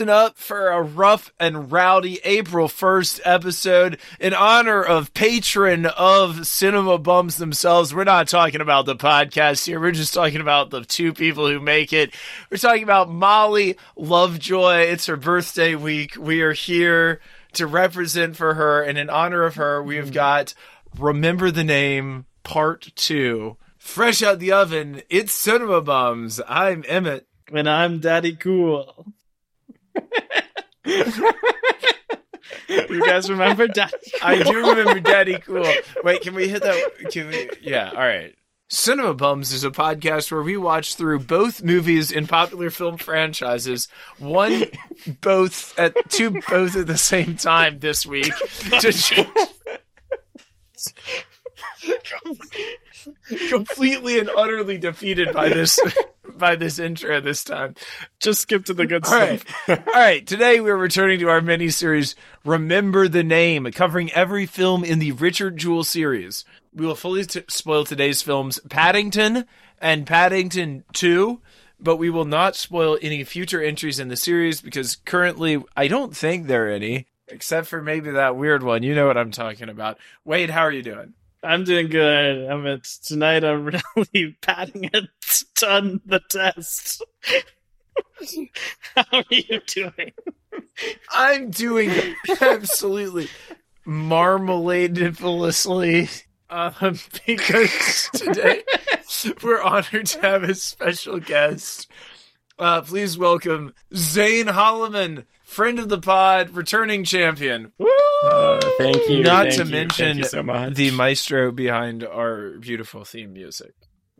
Listen up for a rough and rowdy April 1st episode in honor of patron of Cinema Bums themselves. We're not talking about the podcast here. We're just talking about the two people who make it. We're talking about Molly Lovejoy. It's her birthday week. We are here to represent for her and in honor of her, we've hmm. got Remember the Name Part 2. Fresh out the oven, it's Cinema Bums. I'm Emmett. And I'm Daddy Cool. You guys remember Daddy? I do remember Daddy Cool. Wait, can we hit that? Can we? Yeah, all right. Cinema Bums is a podcast where we watch through both movies in popular film franchises, one both at two both at the same time this week. Completely and utterly defeated by this by this intro this time. Just skip to the good All right. stuff. All right. Today we're returning to our mini series, Remember the Name, covering every film in the Richard Jewell series. We will fully t- spoil today's films, Paddington and Paddington 2, but we will not spoil any future entries in the series because currently I don't think there are any, except for maybe that weird one. You know what I'm talking about. Wade, how are you doing? I'm doing good. I'm at, tonight. I'm really patting a ton the test. How are you doing? I'm doing absolutely marmaladefulously um, because today we're honored to have a special guest. Uh, please welcome Zane Holloman, friend of the pod, returning champion. Uh, thank you. Not thank to you, mention so much. the maestro behind our beautiful theme music.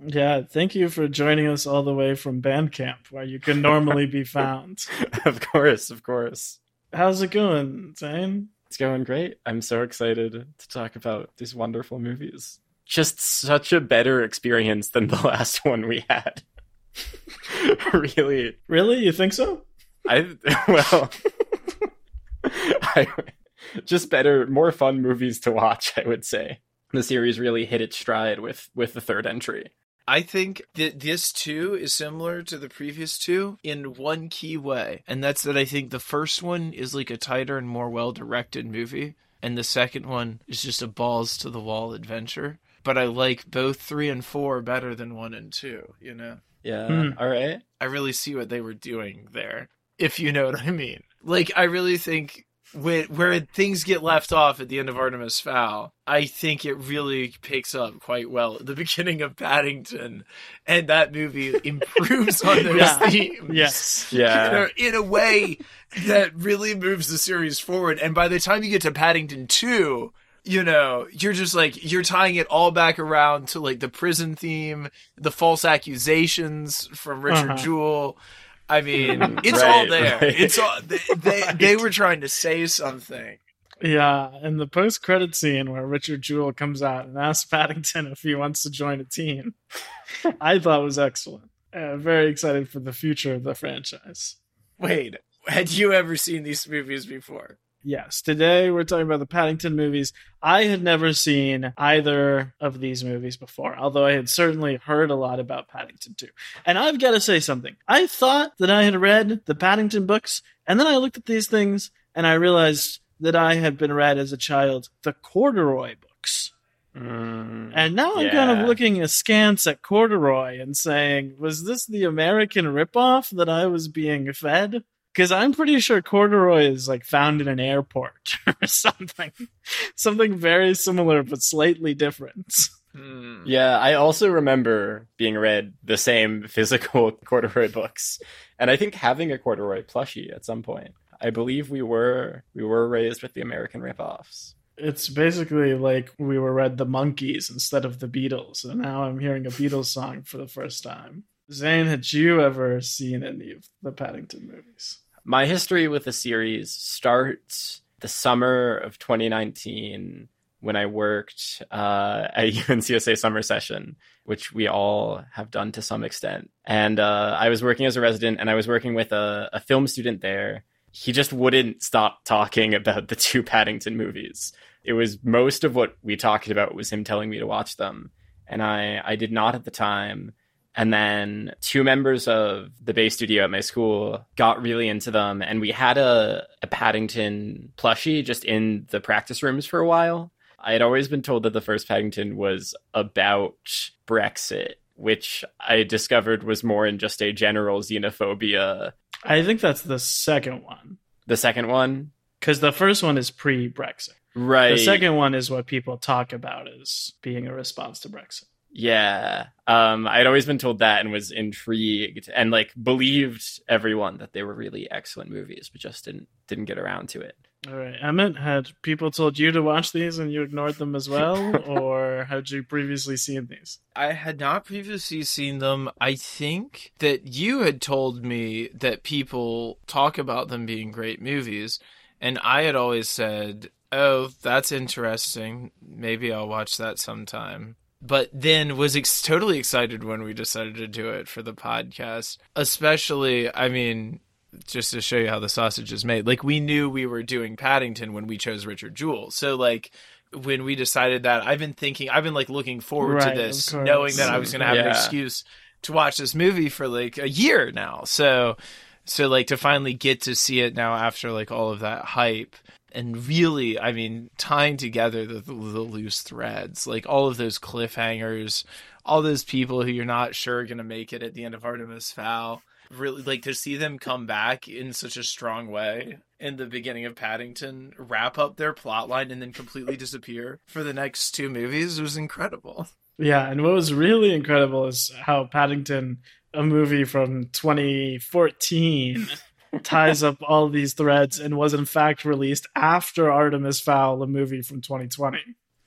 Yeah, thank you for joining us all the way from Bandcamp, where you can normally be found. of course, of course. How's it going, Zane? It's going great. I'm so excited to talk about these wonderful movies. Just such a better experience than the last one we had. really, Really? You think so? I well, I just better, more fun movies to watch. I would say the series really hit its stride with with the third entry. I think that this too is similar to the previous two in one key way, and that's that I think the first one is like a tighter and more well directed movie, and the second one is just a balls to the wall adventure. But I like both three and four better than one and two, you know? Yeah. Hmm. All right. I really see what they were doing there, if you know what I mean. Like, I really think when, where things get left off at the end of Artemis Fowl, I think it really picks up quite well at the beginning of Paddington, and that movie improves on those Yeah. themes. Yes. Yeah. In a, in a way that really moves the series forward. And by the time you get to Paddington 2, you know, you're just like, you're tying it all back around to like the prison theme, the false accusations from Richard Uh-huh. Jewell. I mean, it's all there. right. It's all, they, they, they were trying to say something. Yeah, and the post-credit scene where Richard Jewell comes out and asks Paddington if he wants to join a team, I thought was excellent. Uh, very excited for the future of the franchise. Wade, had you ever seen these movies before? Yes, today we're talking about the Paddington movies. I had never seen either of these movies before, although I had certainly heard a lot about Paddington 2. And I've got to say something. I thought that I had read the Paddington books, and then I looked at these things and I realized that I had been read as a child the corduroy books. Mm, And now I'm kind of looking askance at corduroy and saying, was this the American ripoff that I was being fed? Because I'm pretty sure corduroy is like found in an airport or something. Something very similar but slightly different. Hmm. Yeah, I also remember being read the same physical corduroy books, and I think having a corduroy plushie at some point. I believe we were we were raised with the American ripoffs. It's basically like we were read the Monkees instead of the Beatles, and now I'm hearing a Beatles song for the first time. Zane, had you ever seen any of the Paddington movies? My history with the series starts the summer of 2019 when I worked uh, at UNCSA summer session, which we all have done to some extent. And uh, I was working as a resident, and I was working with a, a film student there he just wouldn't stop talking about the two Paddington movies. It was most of what we talked about was him telling me to watch them, and I I did not at the time. And then two members of the Bay Studio at my school got really into them, and we had a, a Paddington plushie just in the practice rooms for a while. I had always been told that the first Paddington was about Brexit, which I discovered was more in just a general xenophobia. I think that's the second one The second one, because the first one is pre-Brexit. right? The second one is what people talk about as being a response to Brexit. Yeah. Um, I'd always been told that and was intrigued and like believed everyone that they were really excellent movies, but just didn't didn't get around to it. All right, Emmett, had people told you to watch these and you ignored them as well, or had you previously seen these? I had not previously seen them. I think that you had told me that people talk about them being great movies, and I had always said, "Oh, that's interesting. Maybe I'll watch that sometime." But then was ex- totally excited when we decided to do it for the podcast. Especially, I mean, just to show you how the sausage is made. Like we knew we were doing Paddington when we chose Richard Jewell. So like when we decided that, I've been thinking, I've been like looking forward Right, to this, knowing that I was going to have an excuse to watch this movie for like a year now. So so like to finally get to see it now after like all of that hype and really, I mean, tying together the, the, the loose threads, like all of those cliffhangers, all those people who you're not sure are going to make it at the end of Artemis Fowl. Really, like to see them come back in such a strong way in the beginning of Paddington, wrap up their plot line, and then completely disappear for the next two movies was incredible. Yeah, and what was really incredible is how Paddington, a movie from 2014, ties up all these threads and was in fact released after Artemis Fowl, a movie from 2020.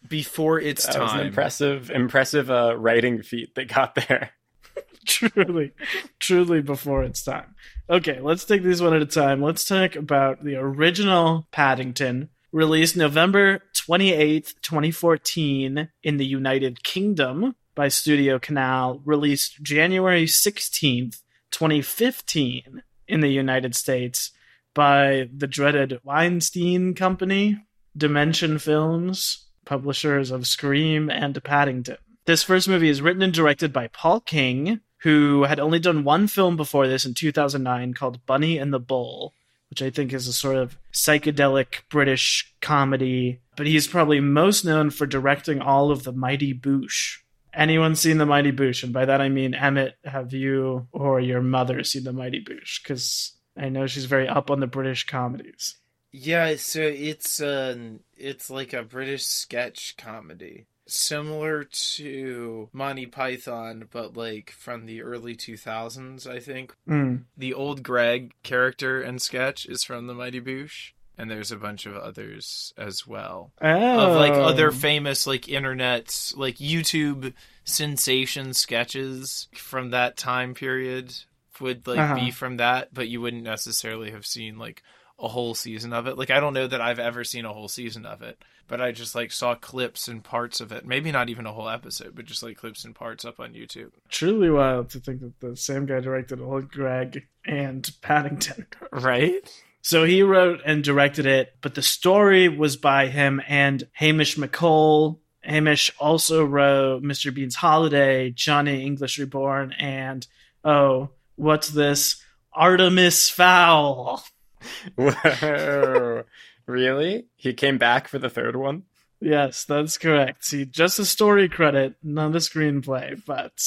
Before its That was an time. impressive, impressive uh, writing feat that got there. truly, truly before its time. Okay, let's take these one at a time. Let's talk about the original Paddington, released November 28th, 2014 in the United Kingdom by Studio Canal, released January 16th, 2015 in the United States by the dreaded Weinstein Company, Dimension Films, publishers of Scream and Paddington. This first movie is written and directed by Paul King, who had only done one film before this in 2009 called Bunny and the Bull, which I think is a sort of psychedelic British comedy. But he's probably most known for directing all of The Mighty Boosh. Anyone seen The Mighty Boosh? And by that I mean, Emmett, have you or your mother seen The Mighty Boosh? Because I know she's very up on the British comedies. Yeah, so it's um it's like a British sketch comedy. Similar to Monty Python, but like from the early 2000s, I think. Mm. The old Greg character and sketch is from the Mighty Boosh, and there's a bunch of others as well. Oh. Of like other famous like internet like YouTube sensation sketches from that time period would like Uh-huh. be from that, but you wouldn't necessarily have seen like a whole season of it. Like I don't know that I've ever seen a whole season of it, but I just like saw clips and parts of it. Maybe not even a whole episode, but just like clips and parts up on YouTube. truly wild to think that the same guy directed Old Greg and Paddington. Right? So he wrote and directed it, but the story was by him and Hamish McColl. Hamish also wrote Mr. Bean's Holiday, Johnny English Reborn, and oh, what's this? Artemis Fowl. Whoa. really? He came back for the third one? Yes, that's correct. See, just a story credit, not the screenplay, but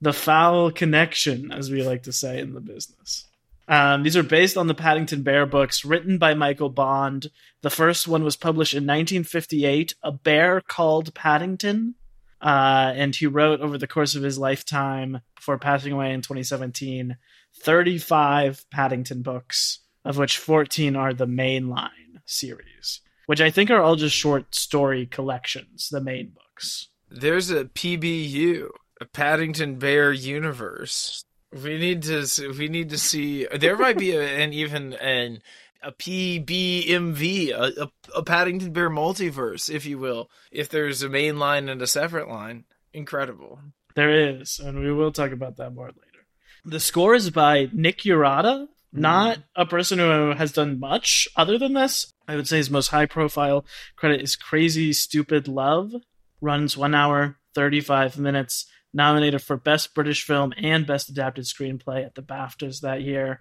the foul connection, as we like to say in the business. Um, these are based on the Paddington Bear books written by Michael Bond. The first one was published in 1958, A Bear Called Paddington. Uh, and he wrote over the course of his lifetime, before passing away in 2017, 35 Paddington books, of which 14 are the mainline series which I think are all just short story collections, the main books. There's a PBU, a Paddington Bear universe. We need to we need to see there might be a, an even an a PBMV, a, a, a Paddington Bear multiverse, if you will. If there's a main line and a separate line, incredible. There is, and we will talk about that more later. The score is by Nick Urata, mm-hmm. Not a person who has done much other than this. I would say his most high profile credit is Crazy Stupid Love. Runs one hour, 35 minutes. Nominated for Best British Film and Best Adapted Screenplay at the BAFTAs that year.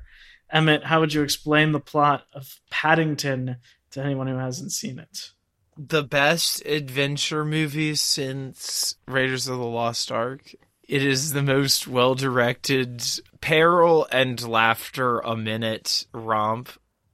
Emmett, how would you explain the plot of Paddington to anyone who hasn't seen it? the best adventure movie since Raiders of the Lost Ark. It is the most well directed peril and laughter a minute romp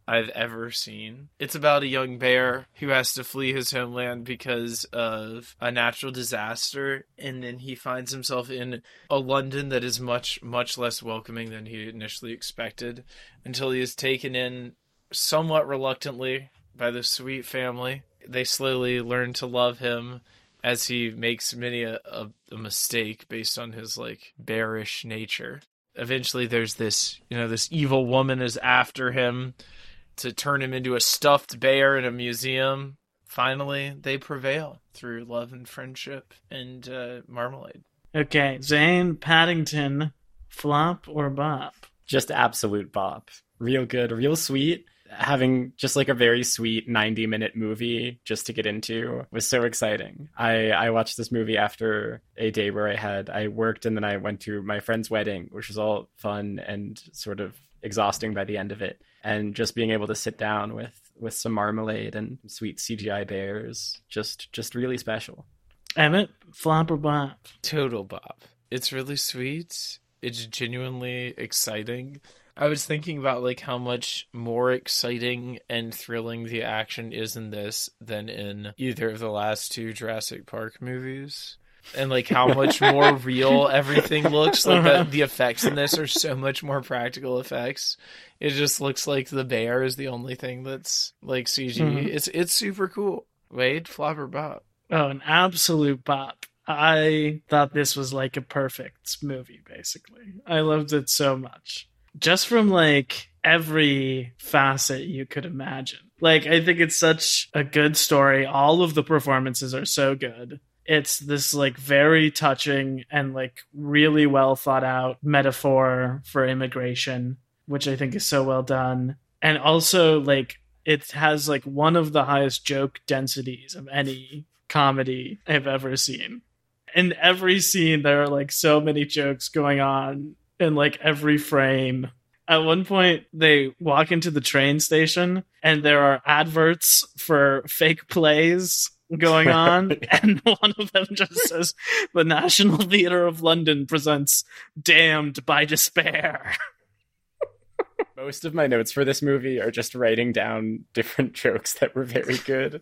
I've ever seen. It's about a young bear who has to flee his homeland because of a natural disaster, and then he finds himself in a London that is much, much less welcoming than he initially expected until he is taken in somewhat reluctantly by the sweet family they slowly learn to love him as he makes many a, a, a, mistake based on his like bearish nature. Eventually, there's this you know this evil woman is after him to turn him into a stuffed bear in a museum. Finally, they prevail through love and friendship and uh, marmalade. Okay, Zane Paddington, flop or bop? Just absolute bop. Real good, real sweet having just like a very sweet 90 minute movie just to get into was so exciting. I, I watched this movie after a day where I had, I worked and then I went to my friend's wedding, which was all fun and sort of exhausting by the end of it. And just being able to sit down with, with some marmalade and sweet CGI bears, just, just really special. Emmett, flop or bop? Total bop. It's really sweet. It's genuinely exciting I was thinking about like how much more exciting and thrilling the action is in this than in either of the last two Jurassic Park movies. And like how much more real everything looks. Like the, the effects in this are so much more practical effects. It just looks like the bear is the only thing that's like CG. Mm-hmm. It's it's super cool. Wade, flop or bop? Oh, an absolute bop. I thought this was like a perfect movie, basically. I loved it so much just from like every facet you could imagine. Like, I think it's such a good story. All of the performances are so good. It's this like very touching and like really well thought out metaphor for immigration, which I think is so well done. And also, like, it has like one of the highest joke densities of any comedy I've ever seen. In every scene, there are like so many jokes going on in like every frame. At one point, they walk into the train station and there are adverts for fake plays going on, and one of them just says, "The National Theatre of London presents Damned by Despair." Most of my notes for this movie are just writing down different jokes that were very good.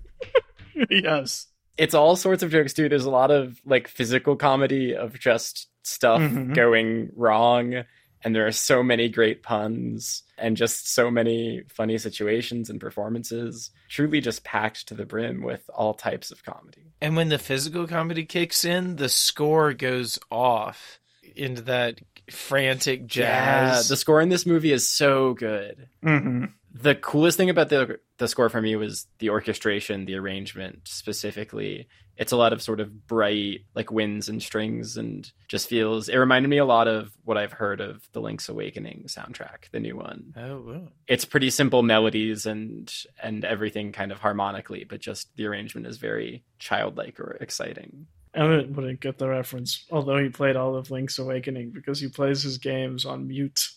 yes. It's all sorts of jokes too. There's a lot of like physical comedy of just stuff mm-hmm. going wrong and there are so many great puns and just so many funny situations and performances truly just packed to the brim with all types of comedy. And when the physical comedy kicks in the score goes off into that frantic jazz. yeah, the score in this movie is so good. Mm-hmm. The coolest thing about the the score for me was the orchestration the arrangement specifically it's a lot of sort of bright like winds and strings and just feels it reminded me a lot of what I've heard of the Link's Awakening soundtrack, the new one. Oh, wow. It's pretty simple melodies and and everything kind of harmonically, but just the arrangement is very childlike or exciting. I wouldn't get the reference, although he played all of Link's Awakening because he plays his games on mute.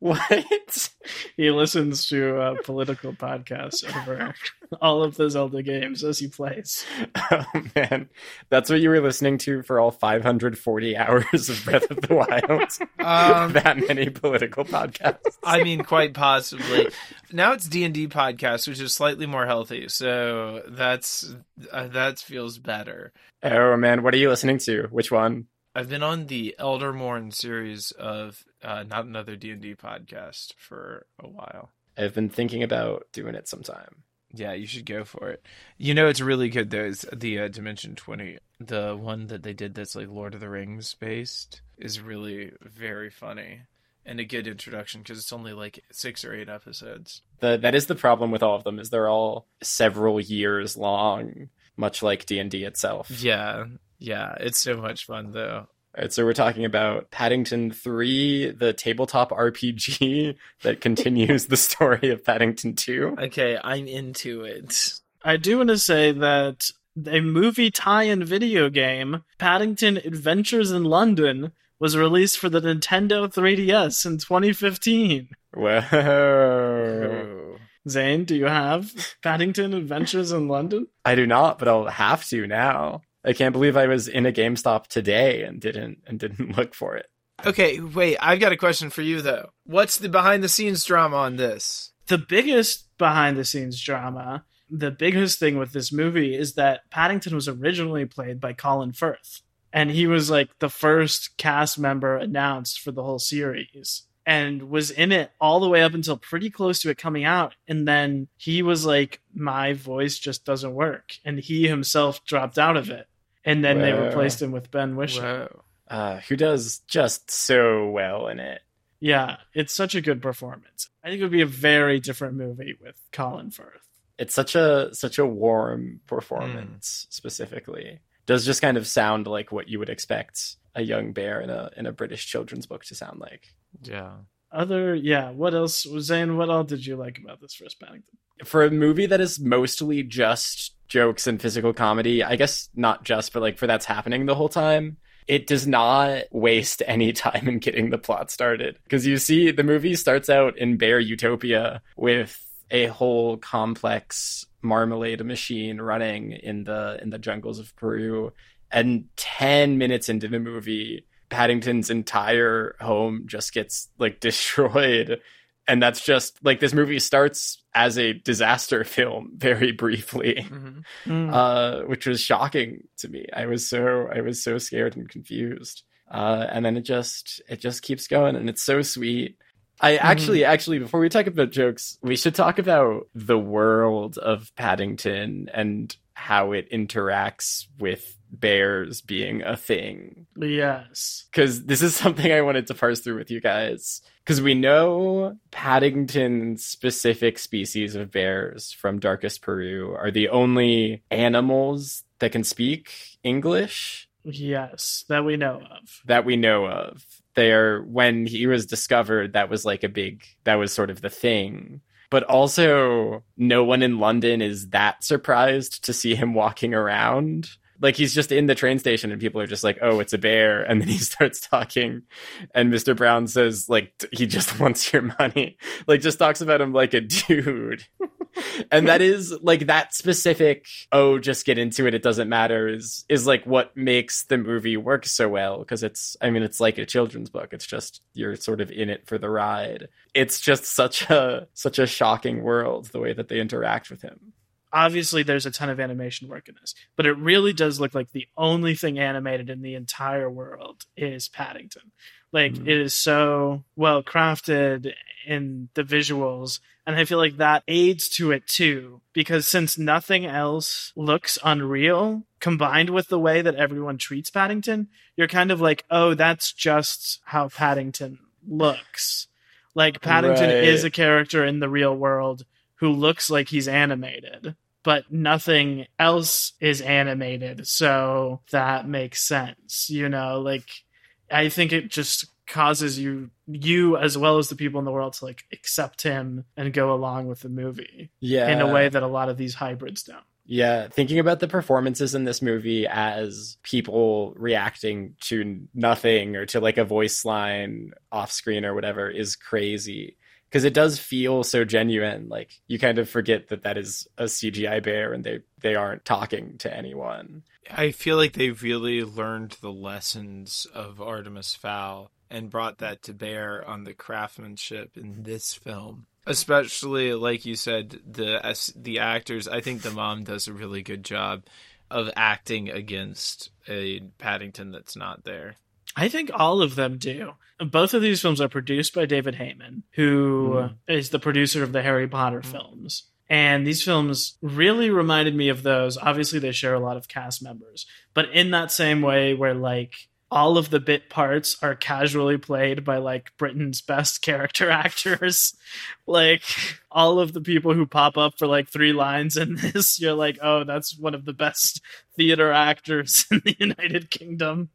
What? he listens to uh, political podcasts over all of the Zelda games as he plays. Oh man, that's what you were listening to for all 540 hours of Breath of the Wild. Um, that many political podcasts. I mean, quite possibly. Now it's D and D podcasts, which is slightly more healthy. So that's uh, that feels better. Oh man, what are you listening to? Which one? I've been on the Eldermourne series of uh, not another D and D podcast for a while. I've been thinking about doing it sometime. Yeah, you should go for it. You know, it's really good. There's the uh, Dimension Twenty, the one that they did that's like Lord of the Rings based, is really very funny and a good introduction because it's only like six or eight episodes. The that is the problem with all of them is they're all several years long, much like D and D itself. Yeah, yeah, it's so much fun though. All right, so we're talking about Paddington 3, the tabletop RPG that continues the story of Paddington 2. Okay, I'm into it. I do want to say that a movie tie-in video game, Paddington Adventures in London, was released for the Nintendo 3DS in 2015. Whoa. Zane, do you have Paddington Adventures in London? I do not, but I'll have to now. I can't believe I was in a GameStop today and didn't and didn't look for it. Okay, wait, I've got a question for you though. What's the behind the scenes drama on this? The biggest behind the scenes drama, the biggest thing with this movie is that Paddington was originally played by Colin Firth. And he was like the first cast member announced for the whole series and was in it all the way up until pretty close to it coming out. And then he was like, My voice just doesn't work. And he himself dropped out of it. And then they replaced him with Ben Whishaw. Uh, who does just so well in it. Yeah, it's such a good performance. I think it would be a very different movie with Colin Firth. It's such a such a warm performance specifically. Does just kind of sound like what you would expect a young bear in a in a British children's book to sound like. Yeah. Other, yeah, what else? Zane, what all did you like about this first Paddington? For a movie that is mostly just jokes and physical comedy, I guess not just, but like for that's happening the whole time. It does not waste any time in getting the plot started. Because you see, the movie starts out in Bear Utopia with a whole complex marmalade machine running in the in the jungles of Peru. And ten minutes into the movie, Paddington's entire home just gets like destroyed. And that's just like this movie starts as a disaster film very briefly Mhm. Mm. uh, which was shocking to me. I was so I was so scared and confused. Uh, and then it just it just keeps going, and it's so sweet. I mm-hmm. actually actually before we talk about jokes, we should talk about the world of Paddington and how it interacts with bears being a thing yes. because this is something I wanted to parse through with you guys. Because we know Paddington's specific species of bears from Darkest Peru are the only animals that can speak English Yes, that we know of. that we know of. They are, when he was discovered, that was like a big, that was sort of the thing. But also, no one in London is that surprised to see him walking around. Like he's just in the train station and people are just like, "Oh, it's a bear." And then he starts talking and Mr. Brown says like he just wants your money. Like just talks about him like a dude. and that is like that specific, "Oh, just get into it, it doesn't matter." is is like what makes the movie work so well because it's I mean, it's like a children's book. It's just you're sort of in it for the ride. It's just such a such a shocking world the way that they interact with him. Obviously, there's a ton of animation work in this, but it really does look like the only thing animated in the entire world is Paddington. Like, Mhm. it is so well crafted in the visuals, and I feel like that aids to it too, because since nothing else looks unreal, combined with the way that everyone treats Paddington, you're kind of like, oh, that's just how Paddington looks. Like, Paddington Right. is a character in the real world who looks like he's animated, but nothing else is animated. So that makes sense. You know, like I think it just causes you you as well as the people in the world to like accept him and go along with the movie Yeah. in a way that a lot of these hybrids don't. Yeah, thinking about the performances in this movie as people reacting to nothing or to like a voice line off screen or whatever is crazy because it does feel so genuine. Like you kind of forget that that is a CGI bear and they they aren't talking to anyone. I feel like they really learned the lessons of Artemis Fowl and brought that to bear on the craftsmanship in this film. Especially, like you said, the the actors. I think the mom does a really good job of acting against a Paddington that's not there. I think all of them do. Both of these films are produced by David Heyman, who mm-hmm. is the producer of the Harry Potter mm-hmm. films. And these films really reminded me of those. Obviously, they share a lot of cast members, but in that same way, where like all of the bit parts are casually played by like Britain's best character actors. like all of the people who pop up for like three lines in this, you're like, oh, that's one of the best theater actors in the United Kingdom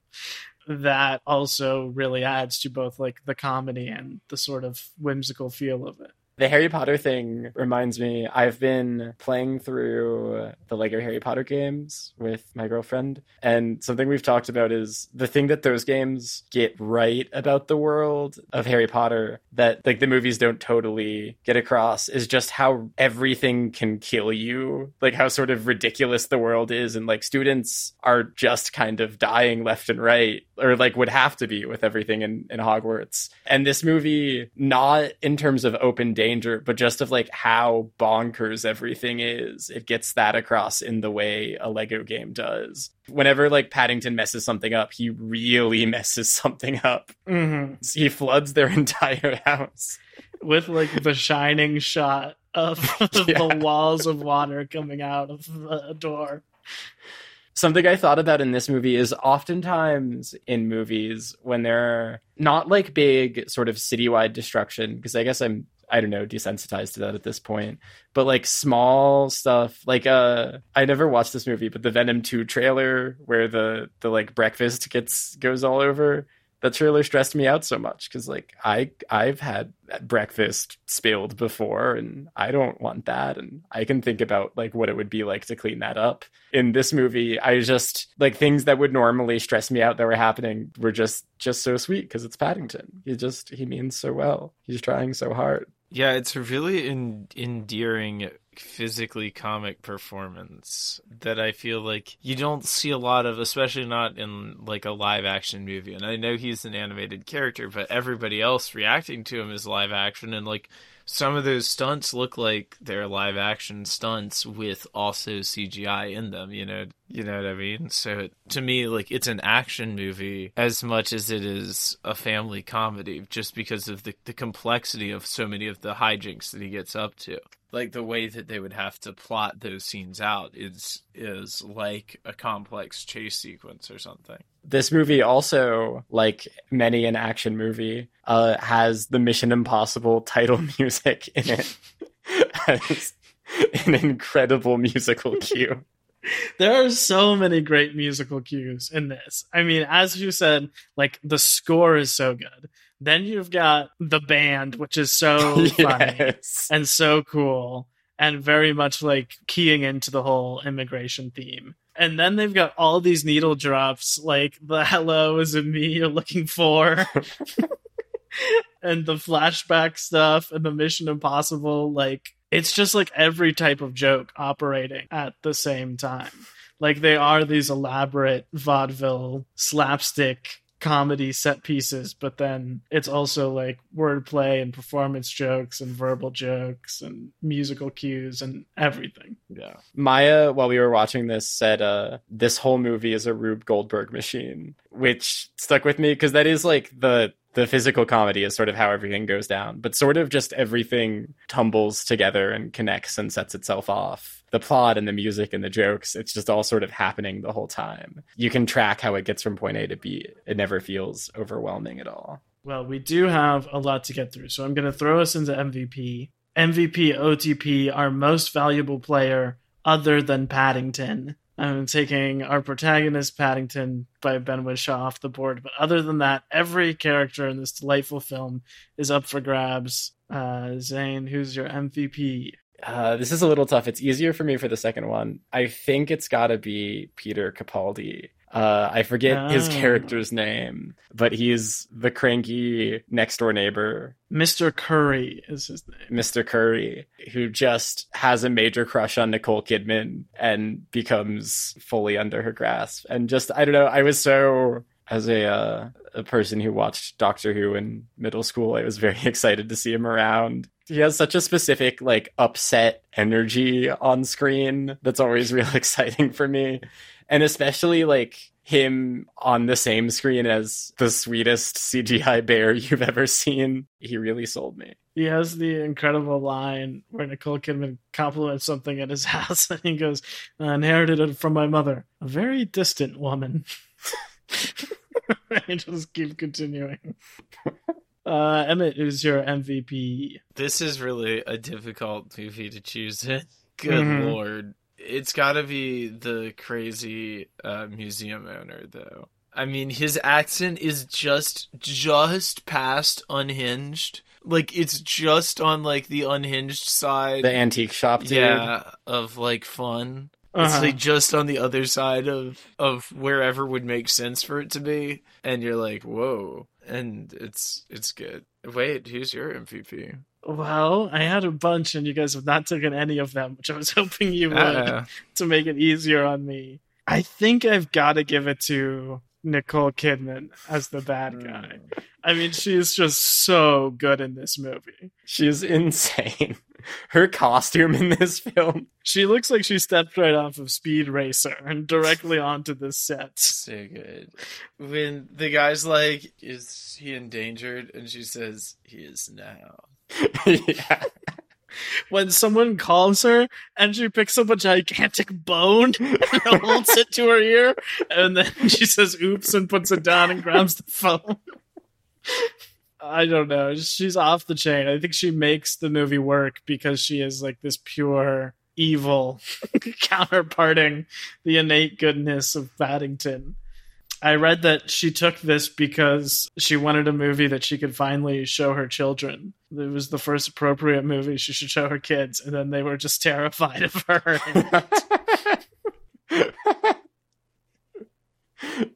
that also really adds to both like the comedy and the sort of whimsical feel of it. The Harry Potter thing reminds me, I've been playing through the Lego Harry Potter games with my girlfriend, and something we've talked about is the thing that those games get right about the world of Harry Potter that like the movies don't totally get across is just how everything can kill you, like how sort of ridiculous the world is and like students are just kind of dying left and right or like would have to be with everything in, in Hogwarts. And this movie, not in terms of open danger, but just of like how bonkers everything is. It gets that across in the way a Lego game does. Whenever like Paddington messes something up, he really messes something up. Mm-hmm. He floods their entire house. With like the shining shot of Yeah. the walls of water coming out of the door. Something I thought about in this movie is oftentimes in movies when they're not like big sort of citywide destruction, because I guess I'm I don't know, desensitized to that at this point. But like small stuff, like uh I never watched this movie, but the Venom 2 trailer where the the like breakfast gets goes all over, that trailer stressed me out so much because like I I've had breakfast spilled before and I don't want that and I can think about like what it would be like to clean that up. In this movie, I just like things that would normally stress me out that were happening were just just so sweet because it's Paddington. He just he means so well. He's trying so hard. Yeah, it's a really en- endearing physically comic performance that I feel like you don't see a lot of, especially not in like a live action movie. And I know he's an animated character, but everybody else reacting to him is live action, and like some of those stunts look like they're live action stunts with also CGI in them. You know, you know what I mean. So to me, like it's an action movie as much as it is a family comedy, just because of the the complexity of so many of the hijinks that he gets up to like the way that they would have to plot those scenes out is is like a complex chase sequence or something. This movie also, like many an action movie, uh, has the Mission Impossible title music in it as an incredible musical cue. There are so many great musical cues in this. I mean, as you said, like the score is so good. Then you've got the band, which is so funny yes. and so cool and very much like keying into the whole immigration theme. And then they've got all these needle drops, like the hello is it me you're looking for, and the flashback stuff, and the Mission Impossible. Like, it's just like every type of joke operating at the same time. Like, they are these elaborate vaudeville slapstick comedy set pieces, but then it's also like wordplay and performance jokes and verbal jokes and musical cues and everything. Yeah. Maya, while we were watching this, said uh, this whole movie is a Rube Goldberg machine, which stuck with me because that is like the the physical comedy is sort of how everything goes down, but sort of just everything tumbles together and connects and sets itself off. The plot and the music and the jokes, it's just all sort of happening the whole time. You can track how it gets from point A to B. It never feels overwhelming at all. Well, we do have a lot to get through, so I'm going to throw us into MVP. MVP OTP, our most valuable player other than Paddington. I'm taking our protagonist, Paddington, by Ben Whishaw off the board. But other than that, every character in this delightful film is up for grabs. Uh, Zane, who's your MVP? Uh, this is a little tough. It's easier for me for the second one. I think it's got to be Peter Capaldi. Uh, I forget his Oh. character's name, but he's the cranky next door neighbor, Mr. Curry is his name. Mr. Curry, who just has a major crush on Nicole Kidman and becomes fully under her grasp. And just, I don't know, I was so, as a, uh, a person who watched Doctor Who in middle school, I was very excited to see him around. He has such a specific, like, upset energy on screen that's always real exciting for me. And especially, like, him on the same screen as the sweetest CGI bear you've ever seen. He really sold me. He has the incredible line where Nicole Kidman compliments something at his house, and he goes, "I inherited it from my mother, a very distant woman." and just keep continuing. Uh, Emmett, who's your MVP? This is really a difficult movie to choose. It. Good Mhm. lord. It's got to be the crazy uh, museum owner, though. I mean, his accent is just just past unhinged. Like it's just on like the unhinged side. The antique shop dude. yeah, of like fun. It's Uh-huh. like just on the other side of of wherever would make sense for it to be, and you're like, whoa, and it's it's good. Wade, who's your MVP? Well, I had a bunch, and you guys have not taken any of them, which I was hoping you would Uh, to make it easier on me. I think I've got to give it to Nicole Kidman as the bad guy. I mean, she's just so good in this movie. She's insane. Her costume in this film. She looks like she stepped right off of Speed Racer and directly onto this set. so good. When the guy's like, "Is he endangered?" and she says, "He is now." yeah. When someone calls her and she picks up a gigantic bone and holds it to her ear, and then she says oops and puts it down and grabs the phone. I don't know. She's off the chain. I think she makes the movie work because she is like this pure evil counterparting the innate goodness of Paddington. I read that she took this because she wanted a movie that she could finally show her children. It was the first appropriate movie she should show her kids, and then they were just terrified of her.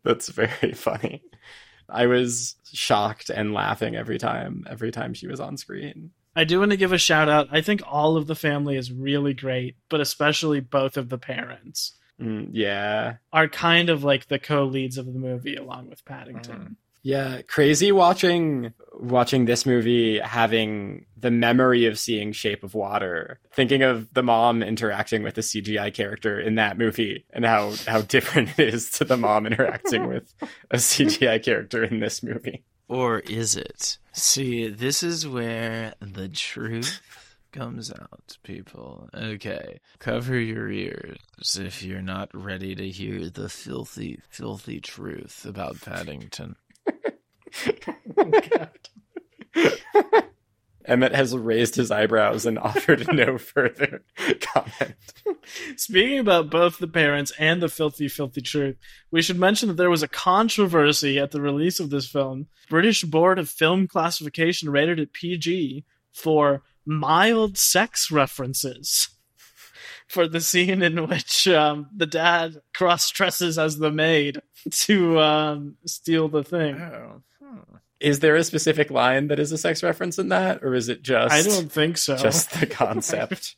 That's very funny. I was shocked and laughing every time every time she was on screen. I do want to give a shout out. I think all of the family is really great, but especially both of the parents Mm, yeah. are kind of like the co-leads of the movie along with Paddington. Yeah, crazy watching watching this movie having the memory of seeing Shape of Water. Thinking of the mom interacting with the CGI character in that movie and how how different it is to the mom interacting with a CGI character in this movie. Or is it? See, this is where the truth comes out, people. Okay, cover your ears if you're not ready to hear the filthy, filthy truth about Paddington. Emmett has raised his eyebrows and offered no further comment. Speaking about both the parents and the filthy, filthy truth, we should mention that there was a controversy at the release of this film. British Board of Film Classification rated it PG for mild sex references. For the scene in which um, the dad cross dresses as the maid to um, steal the thing. Oh, Is there a specific line that is a sex reference in that, or is it just I don't think so. just the concept?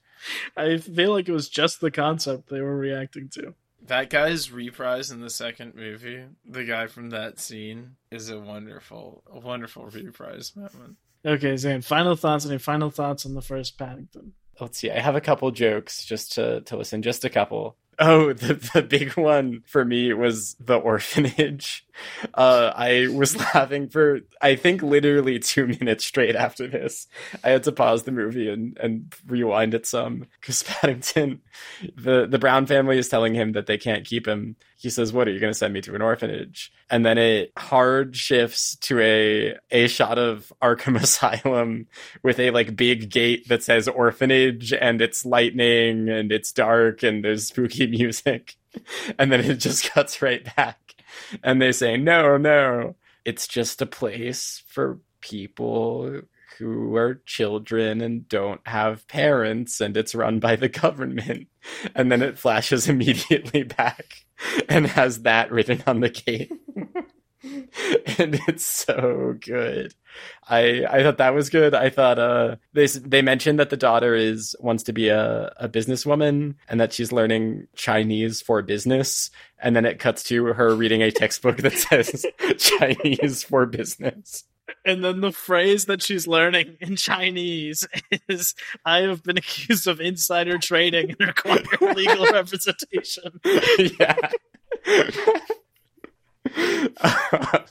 I feel like it was just the concept they were reacting to. That guy's reprise in the second movie, the guy from that scene, is a wonderful, a wonderful reprise moment. Okay, Zane, final thoughts. Any final thoughts on the first Paddington? Let's see. I have a couple jokes just to to listen, just a couple. Oh, the the big one for me was the orphanage. Uh, I was laughing for I think literally two minutes straight after this. I had to pause the movie and and rewind it some because Paddington, the the Brown family is telling him that they can't keep him. He says, "What are you going to send me to an orphanage?" And then it hard shifts to a a shot of Arkham Asylum with a like big gate that says orphanage and it's lightning and it's dark and there's spooky music. And then it just cuts right back. And they say, no, no, it's just a place for people who are children and don't have parents and it's run by the government. And then it flashes immediately back and has that written on the gate. and it's so good. I I thought that was good. I thought uh they they mentioned that the daughter is wants to be a a businesswoman and that she's learning Chinese for business and then it cuts to her reading a textbook that says Chinese for business. And then the phrase that she's learning in Chinese is I have been accused of insider trading and require legal representation. yeah.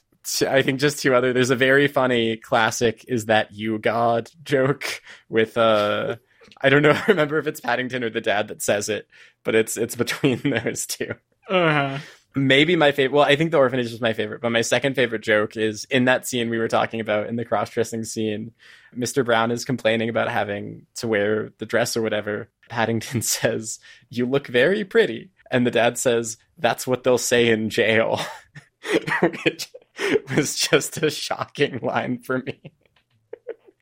I think just two other. There's a very funny classic "Is that you, God?" joke with uh, I don't know. I remember if it's Paddington or the dad that says it, but it's it's between those two. Uh-huh. Maybe my favorite. Well, I think the orphanage is my favorite, but my second favorite joke is in that scene we were talking about in the cross dressing scene. Mr. Brown is complaining about having to wear the dress or whatever. Paddington says, "You look very pretty," and the dad says, "That's what they'll say in jail." Which was just a shocking line for me.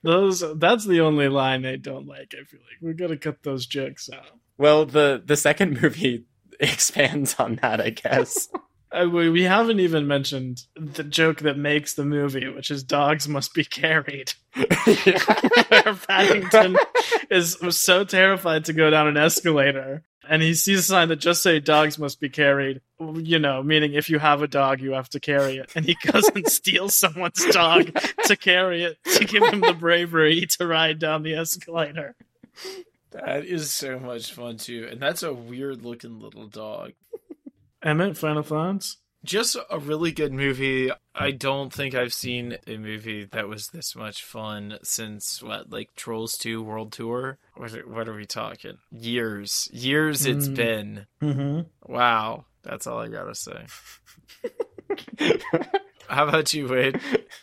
Those that's the only line I don't like. I feel like we gotta cut those jokes out. Well, the the second movie expands on that, I guess. We, we haven't even mentioned the joke that makes the movie, which is dogs must be carried. Where Paddington is so terrified to go down an escalator, and he sees a sign that just say dogs must be carried. You know, meaning if you have a dog, you have to carry it. And he goes and steals someone's dog to carry it to give him the bravery to ride down the escalator. That is so much fun too, and that's a weird looking little dog. Emmett, final thoughts? Just a really good movie. I don't think I've seen a movie that was this much fun since what, like Trolls Two World Tour. What are, what are we talking? Years, years it's been. Mm-hmm. Wow, that's all I gotta say. How about you, Wade?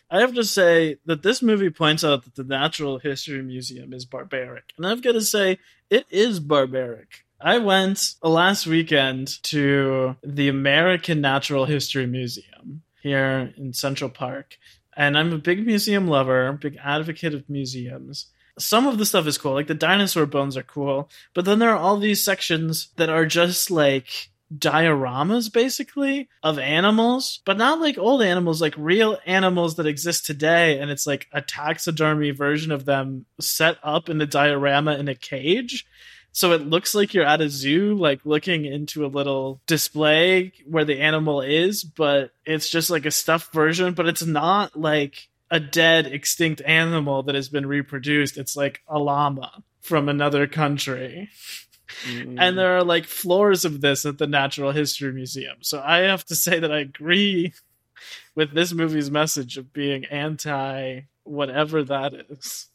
I have to say that this movie points out that the Natural History Museum is barbaric. And I've got to say, it is barbaric. I went last weekend to the American Natural History Museum here in Central Park. And I'm a big museum lover, big advocate of museums. Some of the stuff is cool, like the dinosaur bones are cool, but then there are all these sections that are just like dioramas basically of animals, but not like old animals, like real animals that exist today. And it's like a taxidermy version of them set up in the diorama in a cage. So it looks like you're at a zoo, like looking into a little display where the animal is, but it's just like a stuffed version, but it's not like a dead extinct animal that has been reproduced. It's like a llama from another country mm. and there are like floors of this at the Natural History Museum. So I have to say that I agree with this movie's message of being anti whatever that is.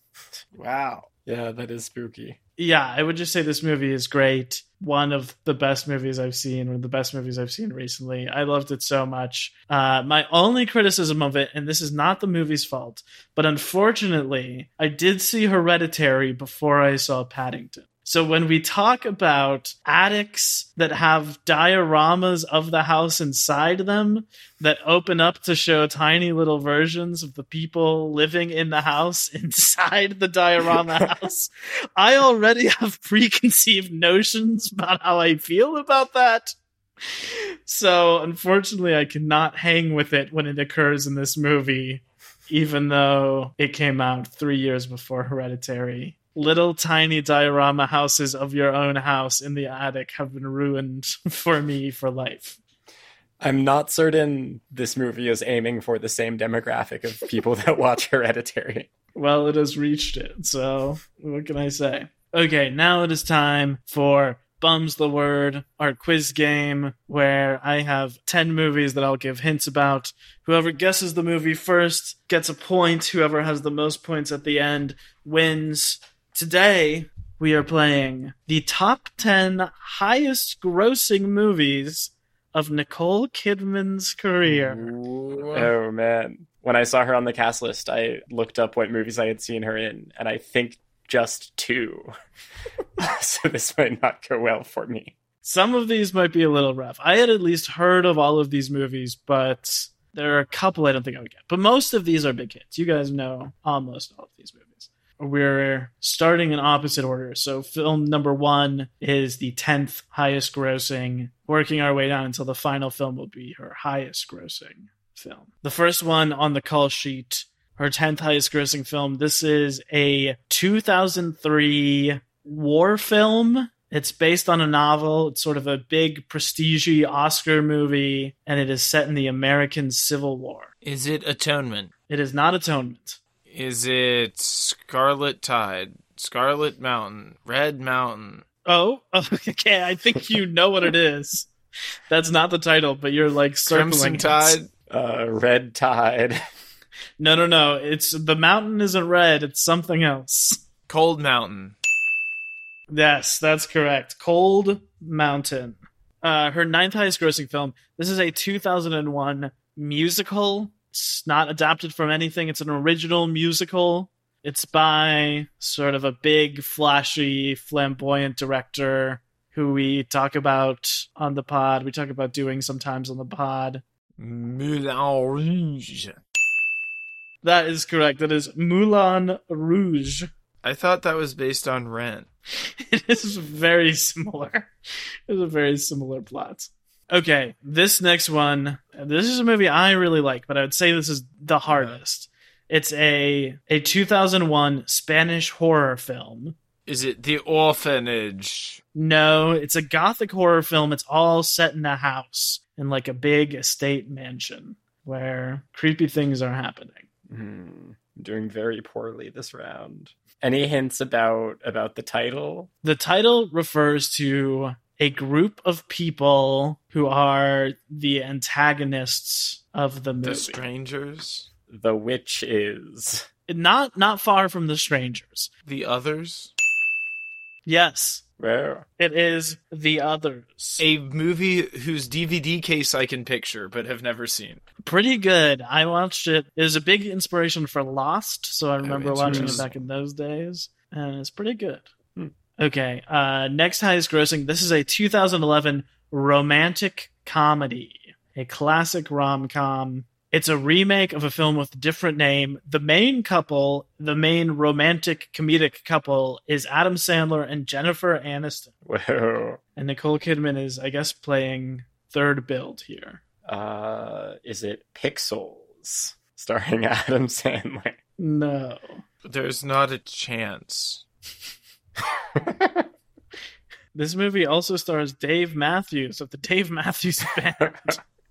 Wow. yeah, that is spooky. Yeah, I would just say this movie is great. One of the best movies I've seen, one of the best movies I've seen recently. I loved it so much. Uh, my only criticism of it, and this is not the movie's fault, but unfortunately, I did see Hereditary before I saw Paddington. So when we talk about attics that have dioramas of the house inside them that open up to show tiny little versions of the people living in the house inside the diorama house, I already have preconceived notions about how I feel about that. So unfortunately, I cannot hang with it when it occurs in this movie, even though it came out three years before Hereditary little tiny diorama houses of your own house in the attic have been ruined for me for life. I'm not certain this movie is aiming for the same demographic of people that watch Hereditary. Well, it has reached it, so what can I say? Okay, now it is time for Bums the Word, our quiz game, where I have 10 movies that I'll give hints about. Whoever guesses the movie first gets a point. Whoever has the most points at the end wins. Today, we are playing the top 10 highest grossing movies of Nicole Kidman's career. Oh man. When I saw her on the cast list, I looked up what movies I had seen her in, and I think just two. so this might not go well for me. Some of these might be a little rough. I had at least heard of all of these movies, but there are a couple I don't think I would get. But most of these are big hits. You guys know almost all of these movies. We're starting in opposite order. So, film number one is the 10th highest grossing, working our way down until the final film will be her highest grossing film. The first one on the call sheet, her 10th highest grossing film. This is a 2003 war film. It's based on a novel. It's sort of a big, prestige Oscar movie, and it is set in the American Civil War. Is it Atonement? It is not Atonement. Is it Scarlet Tide? Scarlet Mountain? Red Mountain? Oh, okay. I think you know what it is. That's not the title, but you're like circling Crimson it. Tide? Uh, Red Tide. No, no, no. It's the mountain isn't red. It's something else. Cold Mountain? Yes, that's correct. Cold Mountain. Uh, her ninth highest grossing film. This is a 2001 musical. It's not adapted from anything. It's an original musical. It's by sort of a big, flashy, flamboyant director who we talk about on the pod. We talk about doing sometimes on the pod. Moulin Rouge. That is correct. That is Moulin Rouge. I thought that was based on Rent. It is very similar. It's a very similar plot. Okay, this next one. This is a movie I really like, but I would say this is the hardest. It's a a 2001 Spanish horror film. Is it The Orphanage? No, it's a gothic horror film. It's all set in a house in like a big estate mansion where creepy things are happening. Hmm. Doing very poorly this round. Any hints about about the title? The title refers to a group of people who are the antagonists of the movie. The Strangers? The witch is. not not far from the strangers. The Others? Yes, Where? it is the others. A movie whose DVD case I can picture but have never seen. Pretty good. I watched it. It was a big inspiration for Lost, so I oh, remember watching it back in those days, and it's pretty good. Okay, uh, next highest grossing. This is a 2011 romantic comedy, a classic rom com. It's a remake of a film with a different name. The main couple, the main romantic comedic couple, is Adam Sandler and Jennifer Aniston. Whoa. And Nicole Kidman is, I guess, playing third build here. Uh, is it Pixels? Starring Adam Sandler. No. There's not a chance. This movie also stars Dave Matthews of the Dave Matthews Band.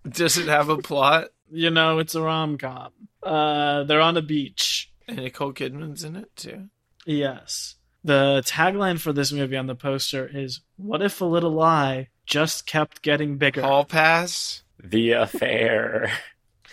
Does it have a plot? you know, it's a rom com. Uh, they're on a beach. And Nicole Kidman's in it too. Yes. The tagline for this movie on the poster is What if a little lie just kept getting bigger? Hall Pass? the affair.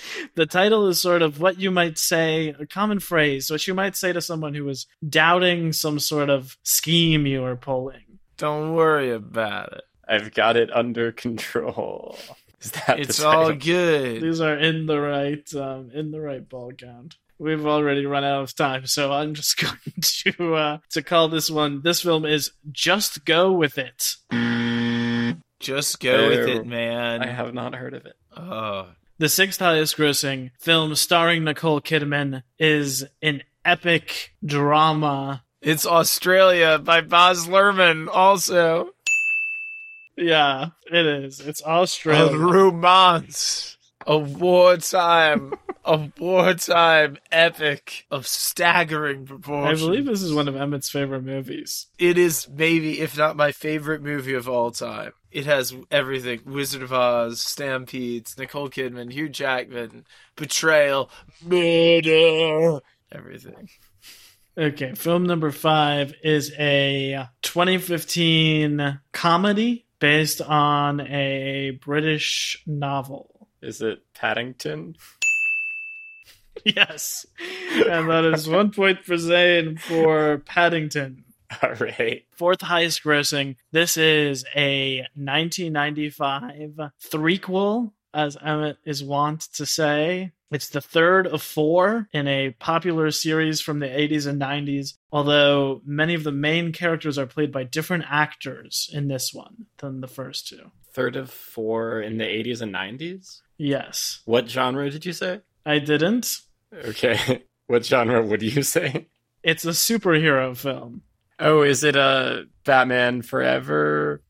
The title is sort of what you might say, a common phrase, what you might say to someone who is doubting some sort of scheme you are pulling. Don't worry about it. I've got it under control. Is that It's all good. These are in the right um, in the right ball count. We've already run out of time, so I'm just going to uh, to call this one. This film is Just Go with It. Just go with it, man. I have not heard of it. Oh. The sixth highest grossing film starring Nicole Kidman is an epic drama. It's Australia by Baz Luhrmann, also. Yeah, it is. It's A Australia. romance. A wartime. a wartime epic of staggering proportions. I believe this is one of Emmett's favorite movies. it is maybe, if not my favorite movie of all time. It has everything: Wizard of Oz, Stampedes, Nicole Kidman, Hugh Jackman, betrayal, murder, everything. Okay, film number five is a 2015 comedy based on a British novel. Is it Paddington? Yes. And that is one point for Zane for Paddington. All right. Fourth highest grossing. This is a 1995 threequel, as Emmett is wont to say. It's the third of four in a popular series from the 80s and 90s, although many of the main characters are played by different actors in this one than the first two. Third of four in the 80s and 90s? Yes. What genre did you say? I didn't. Okay. What genre would you say? It's a superhero film. Oh, is it a Batman Forever?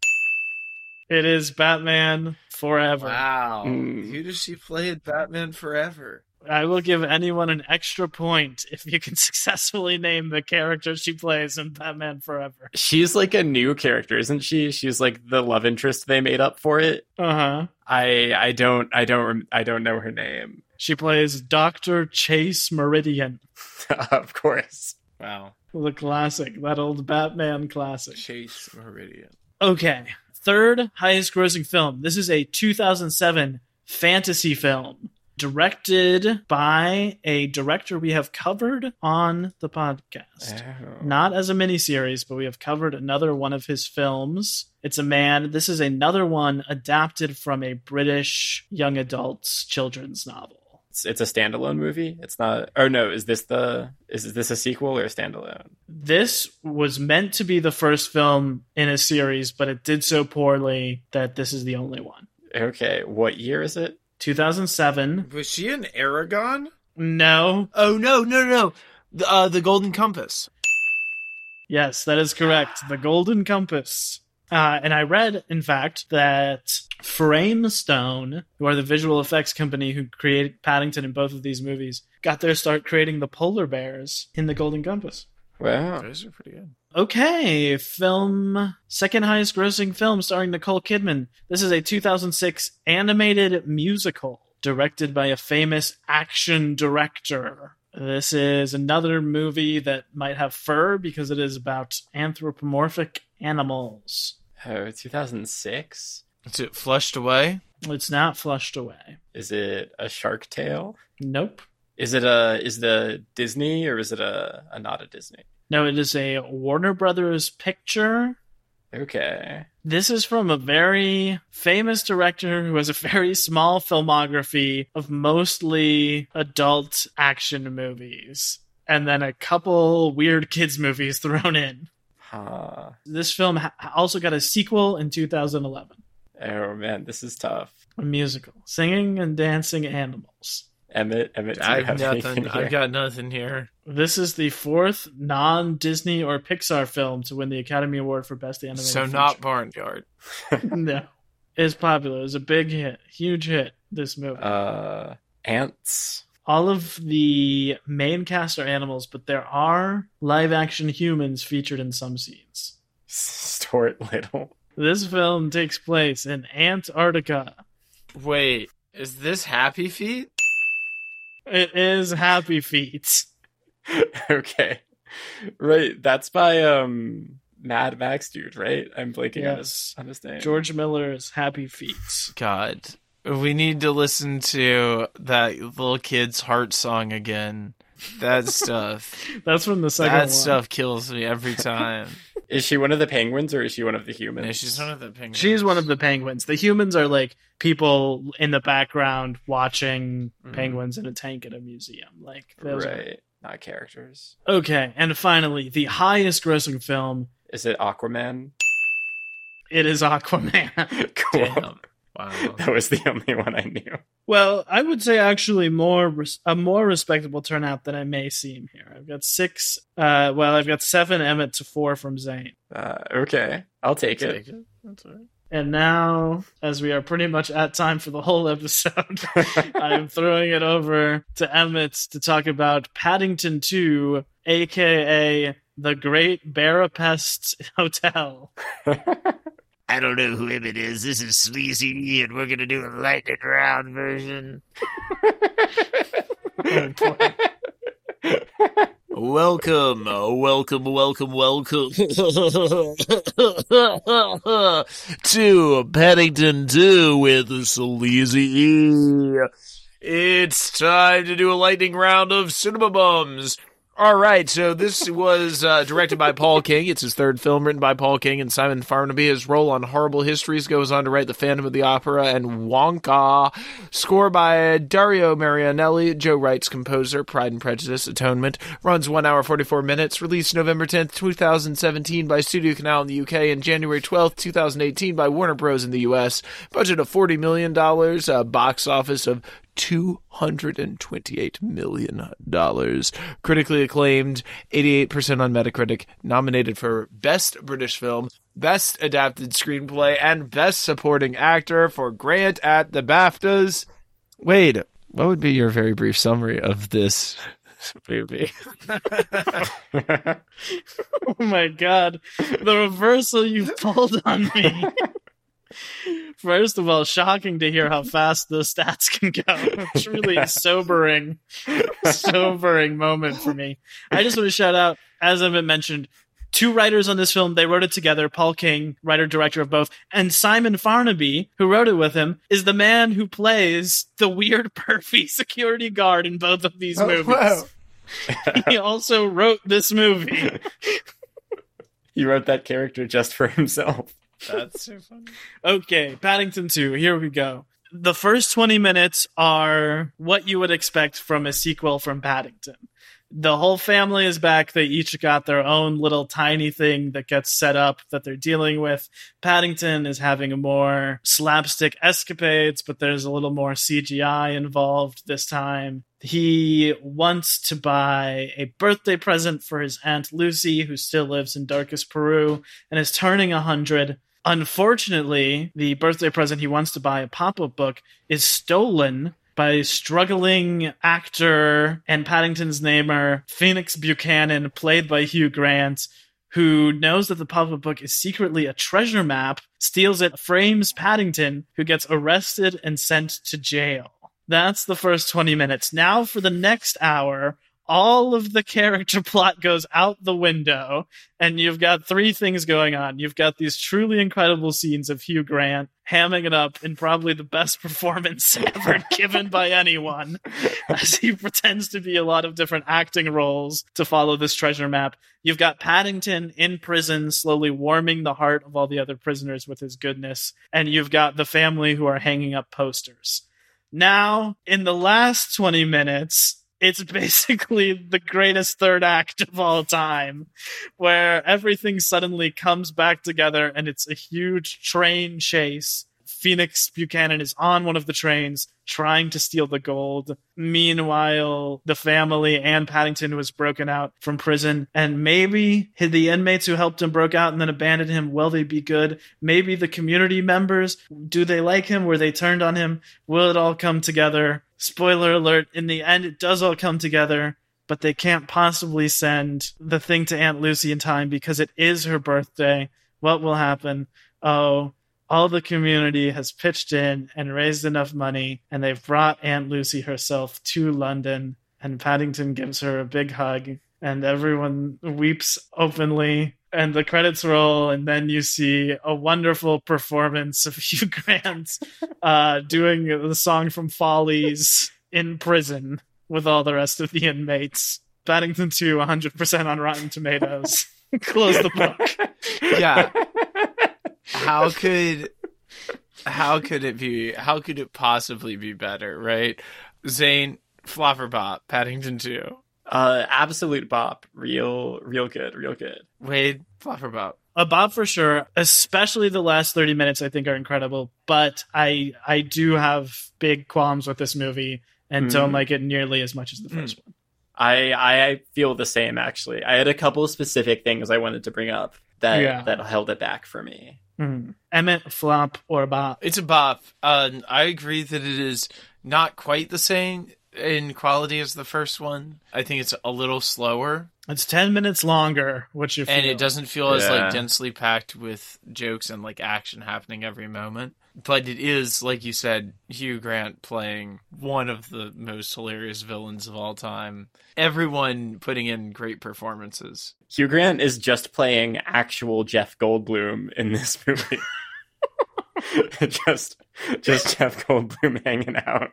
It is Batman Forever. Wow. Mm. Who does she play in Batman Forever? I will give anyone an extra point if you can successfully name the character she plays in Batman Forever. She's like a new character, isn't she? She's like the love interest they made up for it. Uh huh. I I don't I don't I don't know her name. She plays Dr. Chase Meridian, of course. Wow. the classic, that old Batman classic. Chase Meridian. Okay, third highest grossing film. This is a 2007 fantasy film directed by a director we have covered on the podcast. Oh. not as a miniseries, but we have covered another one of his films. It's a man. This is another one adapted from a British young adults children's novel. It's, it's a standalone movie. It's not. Oh no, is this the is this a sequel or a standalone? This was meant to be the first film in a series, but it did so poorly that this is the only one. Okay, what year is it? 2007. Was she in Eragon? No. Oh no, no, no. The, uh, the Golden Compass. Yes, that is correct. The Golden Compass. Uh, and I read, in fact, that Framestore, who are the visual effects company who created Paddington in both of these movies, got their start creating the polar bears in the Golden Compass. Wow. Those are pretty good. Okay, film second highest grossing film starring Nicole Kidman. This is a 2006 animated musical directed by a famous action director. This is another movie that might have fur because it is about anthropomorphic animals. Oh, 2006? Is it flushed away? It's not flushed away. Is it a Shark Tale? Nope. Is it a is it a Disney or is it a, a not a Disney? No, it is a Warner Brothers picture. Okay. This is from a very famous director who has a very small filmography of mostly adult action movies. And then a couple weird kids movies thrown in. Huh. This film ha- also got a sequel in 2011. Oh man, this is tough. A musical. Singing and dancing animals. Emmett, Emmett, do I've have nothing. anything I've got nothing here. This is the fourth non Disney or Pixar film to win the Academy Award for Best Animated So Feature. not Barnyard. no. It's popular. It's a big hit. Huge hit, this movie. Uh, ants. All of the main cast are animals, but there are live action humans featured in some scenes. Stuart Little. This film takes place in Antarctica. Wait, is this Happy Feet? It is Happy Feet. okay. Right. That's by um Mad Max dude, right? I'm blanking on his on his name. George Miller's Happy Feet. God, we need to listen to that little kid's heart song again. That stuff. That's from the second that one. stuff kills me every time. Is she one of the penguins or is she one of the humans? No, she's one of the penguins. She's one of the penguins. The humans are like people in the background watching Mhm. penguins in a tank at a museum. Like those are- right. Not characters. Okay, and finally, the highest grossing film. Is it Aquaman? It is Aquaman. cool. Damn. Wow. That was the only one I knew. well, I would say actually more res- a more respectable turnout than I may seem here. I've got six. Uh, well, I've got seven Emmett to four from Zane. Uh, okay. I'll take it. Take it. That's all right. And now, as we are pretty much at time for the whole episode, I'm throwing it over to Emmett to talk about Paddington 2, aka the Great Barapest Hotel. I don't know who Emmett is. This is Sleazy, and we're gonna do a lightning round version. Welcome, uh, welcome, welcome, welcome to Paddington 2 with Sleazy. It's time to do a lightning round of cinema bums. All right, so this was uh, directed by Paul King. It's his third film, written by Paul King and Simon Farnaby. His role on Horrible Histories goes on to write The Phantom of the Opera and Wonka. Score by Dario Marianelli, Joe Wright's composer. Pride and Prejudice, Atonement. Runs one hour forty four minutes. Released November tenth, two thousand seventeen, by Studio Canal in the UK, and January twelfth, two thousand eighteen, by Warner Bros. in the US. Budget of forty million dollars. Uh, box office of $228 million. Critically acclaimed, 88% on Metacritic, nominated for Best British Film, Best Adapted Screenplay, and Best Supporting Actor for Grant at the BAFTAs. Wade, what would be your very brief summary of this movie? Oh my god, the reversal you pulled on me. First of all, shocking to hear how fast those stats can go. Truly sobering, sobering moment for me. I just want to shout out, as I've been mentioned, two writers on this film. They wrote it together. Paul King, writer director of both, and Simon Farnaby, who wrote it with him, is the man who plays the weird perfy security guard in both of these oh, movies. wow. He also wrote this movie. he wrote that character just for himself. That's so funny. Okay, Paddington 2, here we go. The first 20 minutes are what you would expect from a sequel from Paddington. the whole family is back. They each got their own little tiny thing that gets set up that they're dealing with. Paddington is having more slapstick escapades, but there's a little more CGI involved this time. He wants to buy a birthday present for his Aunt Lucy, who still lives in darkest Peru and is turning a 100. Unfortunately, the birthday present he wants to buy, a pop up book, is stolen by struggling actor and Paddington's namer Phoenix Buchanan, played by Hugh Grant, who knows that the pop-up book is secretly a treasure map, steals it, frames Paddington, who gets arrested and sent to jail. That's the first 20 minutes. Now for the next hour, all of the character plot goes out the window and you've got three things going on. You've got these truly incredible scenes of Hugh Grant hamming it up in probably the best performance ever given by anyone as he pretends to be a lot of different acting roles to follow this treasure map. You've got Paddington in prison slowly warming the heart of all the other prisoners with his goodness and you've got the family who are hanging up posters. Now, in the last 20 minutes, it's basically the greatest third act of all time, where everything suddenly comes back together and it's a huge train chase. Phoenix Buchanan is on one of the trains trying to steal the gold. Meanwhile, the family and Paddington was broken out from prison, and maybe the inmates who helped him broke out and then abandoned him. Will they be good? Maybe the community members do they like him? Were they turned on him? Will it all come together? Spoiler alert, in the end, it does all come together, but they can't possibly send the thing to Aunt Lucy in time because it is her birthday. What will happen? Oh, all the community has pitched in and raised enough money, and they've brought Aunt Lucy herself to London. And Paddington gives her a big hug, and everyone weeps openly. And the credits roll, and then you see a wonderful performance of Hugh Grant uh, doing the song from Follies in prison with all the rest of the inmates. Paddington 2, 100% on Rotten Tomatoes. Close the book. Yeah. How could how could it be how could it possibly be better, right? Zane, Flopper Bop, Paddington 2. Uh, absolute bop. Real, real good. Real good. Wade, Flopper Bop. a bob for sure especially the last 30 minutes i think are incredible but i i do have big qualms with this movie and don't Hmm. like it nearly as much as the first one I I feel the same actually. I had a couple of specific things I wanted to bring up that Yeah. that held it back for me. Hmm. emmett flop or bop It's a bop. Uh, I agree that it is not quite the same in quality as the first one. I think it's a little slower, it's 10 minutes longer which you feel. and it doesn't feel as like densely packed with jokes and like action happening every moment. But it is, like you said, Hugh Grant playing one of the most hilarious villains of all time. Everyone putting in great performances. Hugh Grant is just playing actual Jeff Goldblum in this movie. just just Jeff Goldblum hanging out.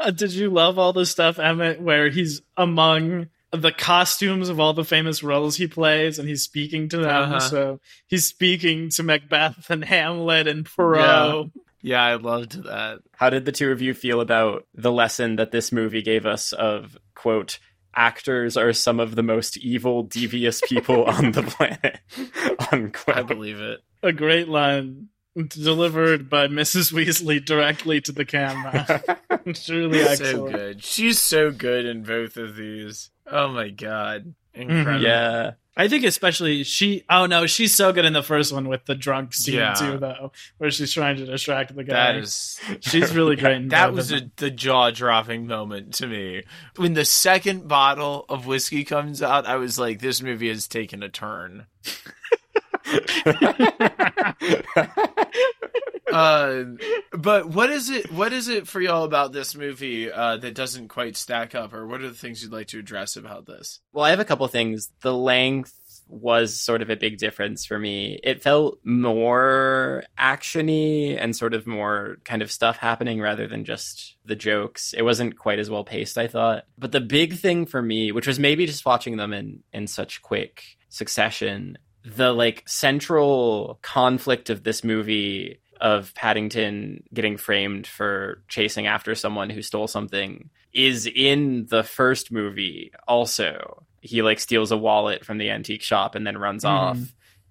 Uh, did you love all the stuff emmett where he's among the costumes of all the famous roles he plays and he's speaking to them Uh-huh. so he's speaking to macbeth and hamlet and perot Yeah, I loved that. How did the two of you feel about the lesson that this movie gave us of quote actors are some of the most evil, devious people on the planet? I believe it. a great line delivered by Mrs. Weasley directly to the camera. Truly so excellent. good. She's so good in both of these. Oh my god. Mm-hmm. Incredible. yeah. I think especially she. Oh no, she's so good in the first one with the drunk scene Yeah. too, though, where she's trying to distract the guy. That is she's really great. In that was a, the jaw dropping moment to me. When the second bottle of whiskey comes out, I was like, this movie has taken a turn. Uh, but what is it? What is it for y'all about this movie uh, that doesn't quite stack up, or what are the things you'd like to address about this? Well, I have a couple things. The length was sort of a big difference for me. It felt more actiony and sort of more kind of stuff happening rather than just the jokes. It wasn't quite as well paced, I thought. But the big thing for me, which was maybe just watching them in in such quick succession, the like central conflict of this movie of Paddington getting framed for chasing after someone who stole something is in the first movie also. He like steals a wallet from the antique shop and then runs Mhm. off.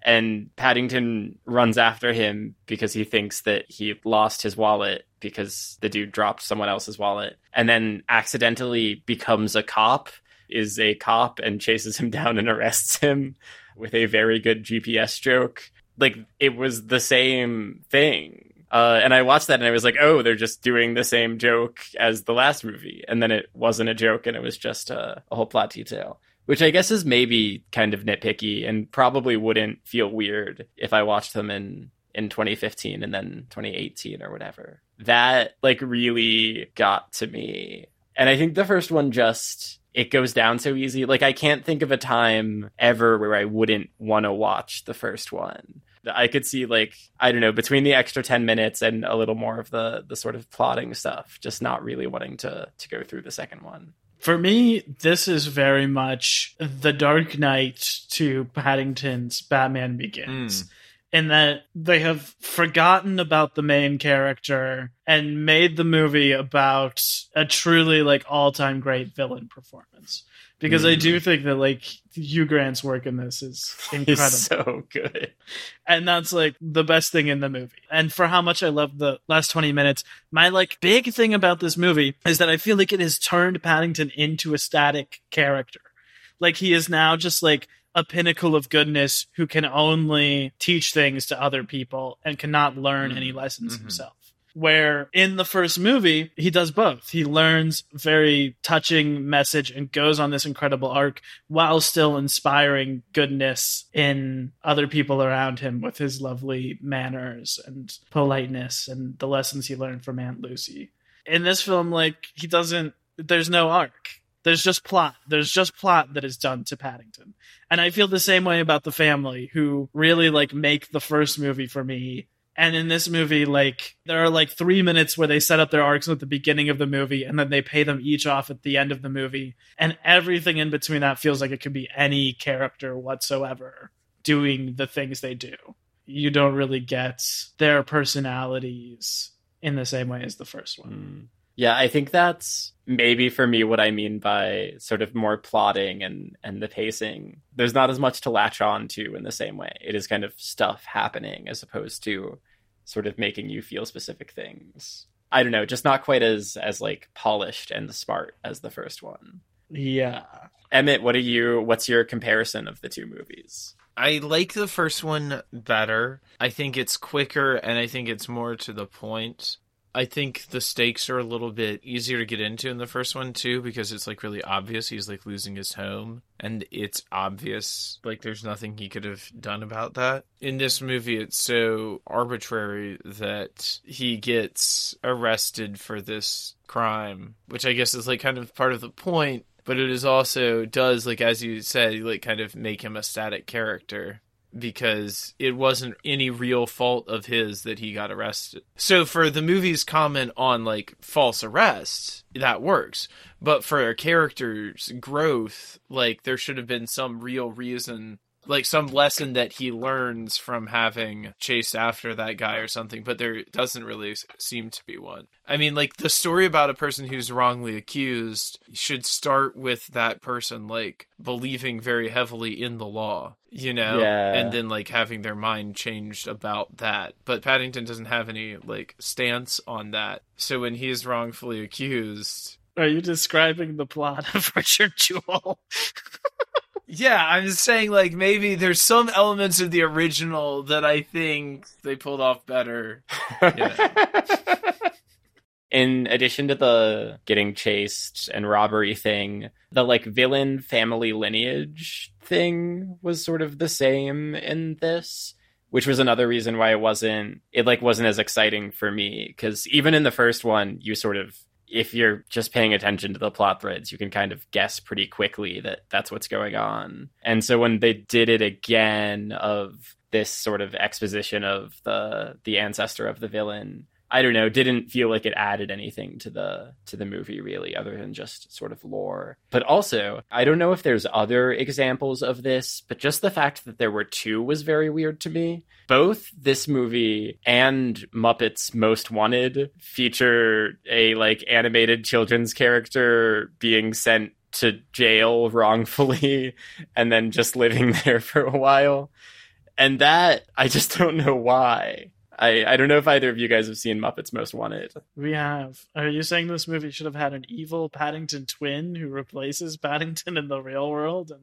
And Paddington runs after him because he thinks that he lost his wallet because the dude dropped someone else's wallet and then accidentally becomes a cop, is a cop and chases him down and arrests him with a very good GPS joke. Like it was the same thing. Uh, and I watched that and I was like, oh, they're just doing the same joke as the last movie. And then it wasn't a joke and it was just a, a whole plot detail, which I guess is maybe kind of nitpicky and probably wouldn't feel weird if I watched them in, in 2015 and then 2018 or whatever. That like really got to me. And I think the first one just, it goes down so easy. Like I can't think of a time ever where I wouldn't want to watch the first one. I could see like I don't know between the extra 10 minutes and a little more of the the sort of plotting stuff just not really wanting to to go through the second one. For me, this is very much the Dark Knight to Paddington's Batman Begins. Mm. In that they have forgotten about the main character and made the movie about a truly like all time great villain performance. Because I do mm. think that like Hugh Grant's work in this is incredible. He's so good. and that's like the best thing in the movie. And for how much I love the last 20 minutes, my like big thing about this movie is that I feel like it has turned Paddington into a static character. Like he is now just like a pinnacle of goodness who can only teach things to other people and cannot learn any lessons Mhm. himself. Where in the first movie, he does both. He learns very touching message and goes on this incredible arc while still inspiring goodness in other people around him with his lovely manners and politeness and the lessons he learned from Aunt Lucy. In this film, like, he doesn't, there's no arc. There's just plot. There's just plot that is done to Paddington. And I feel the same way about the family who really like make the first movie for me. And in this movie, like there are like three minutes where they set up their arcs at the beginning of the movie and then they pay them each off at the end of the movie. And everything in between that feels like it could be any character whatsoever doing the things they do. You don't really get their personalities in the same way as the first one. Mm. Yeah, I think that's maybe for me what I mean by sort of more plotting and and the pacing. There's not as much to latch on to in the same way. It is kind of stuff happening as opposed to sort of making you feel specific things. I don't know, just not quite as as like polished and smart as the first one. Yeah. Emmett, what are you what's your comparison of the two movies? I like the first one better. I think it's quicker and I think it's more to the point. I think the stakes are a little bit easier to get into in the first one too because it's like really obvious he's like losing his home. And it's obvious like there's nothing he could have done about that. In this movie it's so arbitrary that he gets arrested for this crime, which I guess is like kind of part of the point, but it is also does like as you said like kind of make him a static character because it wasn't any real fault of his that he got arrested. So for the movie's comment on like false arrest, that works. But for a character's growth, like there should have been some real reason like some lesson that he learns from having chased after that guy or something, but there doesn't really seem to be one. I mean, like the story about a person who's wrongly accused should start with that person like believing very heavily in the law, you know, Yeah. and then like having their mind changed about that. But Paddington doesn't have any like stance on that. So when he is wrongfully accused, Are you describing the plot of Richard Jewell? Yeah, I'm just saying, like, maybe there's some elements of the original that I think they pulled off better. In addition to the getting chased and robbery thing, the like villain family lineage thing was sort of the same in this, which was another reason why it wasn't it like wasn't as exciting for me cuz even in the first one you sort of if you're just paying attention to the plot threads, you can kind of guess pretty quickly that that's what's going on. And so when they did it again of this sort of exposition of the the ancestor of the villain, I don't know, didn't feel like it added anything to the to the movie really, other than just sort of lore. But also, I don't know if there's other examples of this, but just the fact that there were two was very weird to me. Both this movie and Muppets Most Wanted feature a like animated children's character being sent to jail wrongfully and then just living there for a while. And that I just don't know why. I, I don't know if either of you guys have seen Muppets Most Wanted. We have. Are you saying this movie should have had an evil Paddington twin who replaces Paddington in the real world and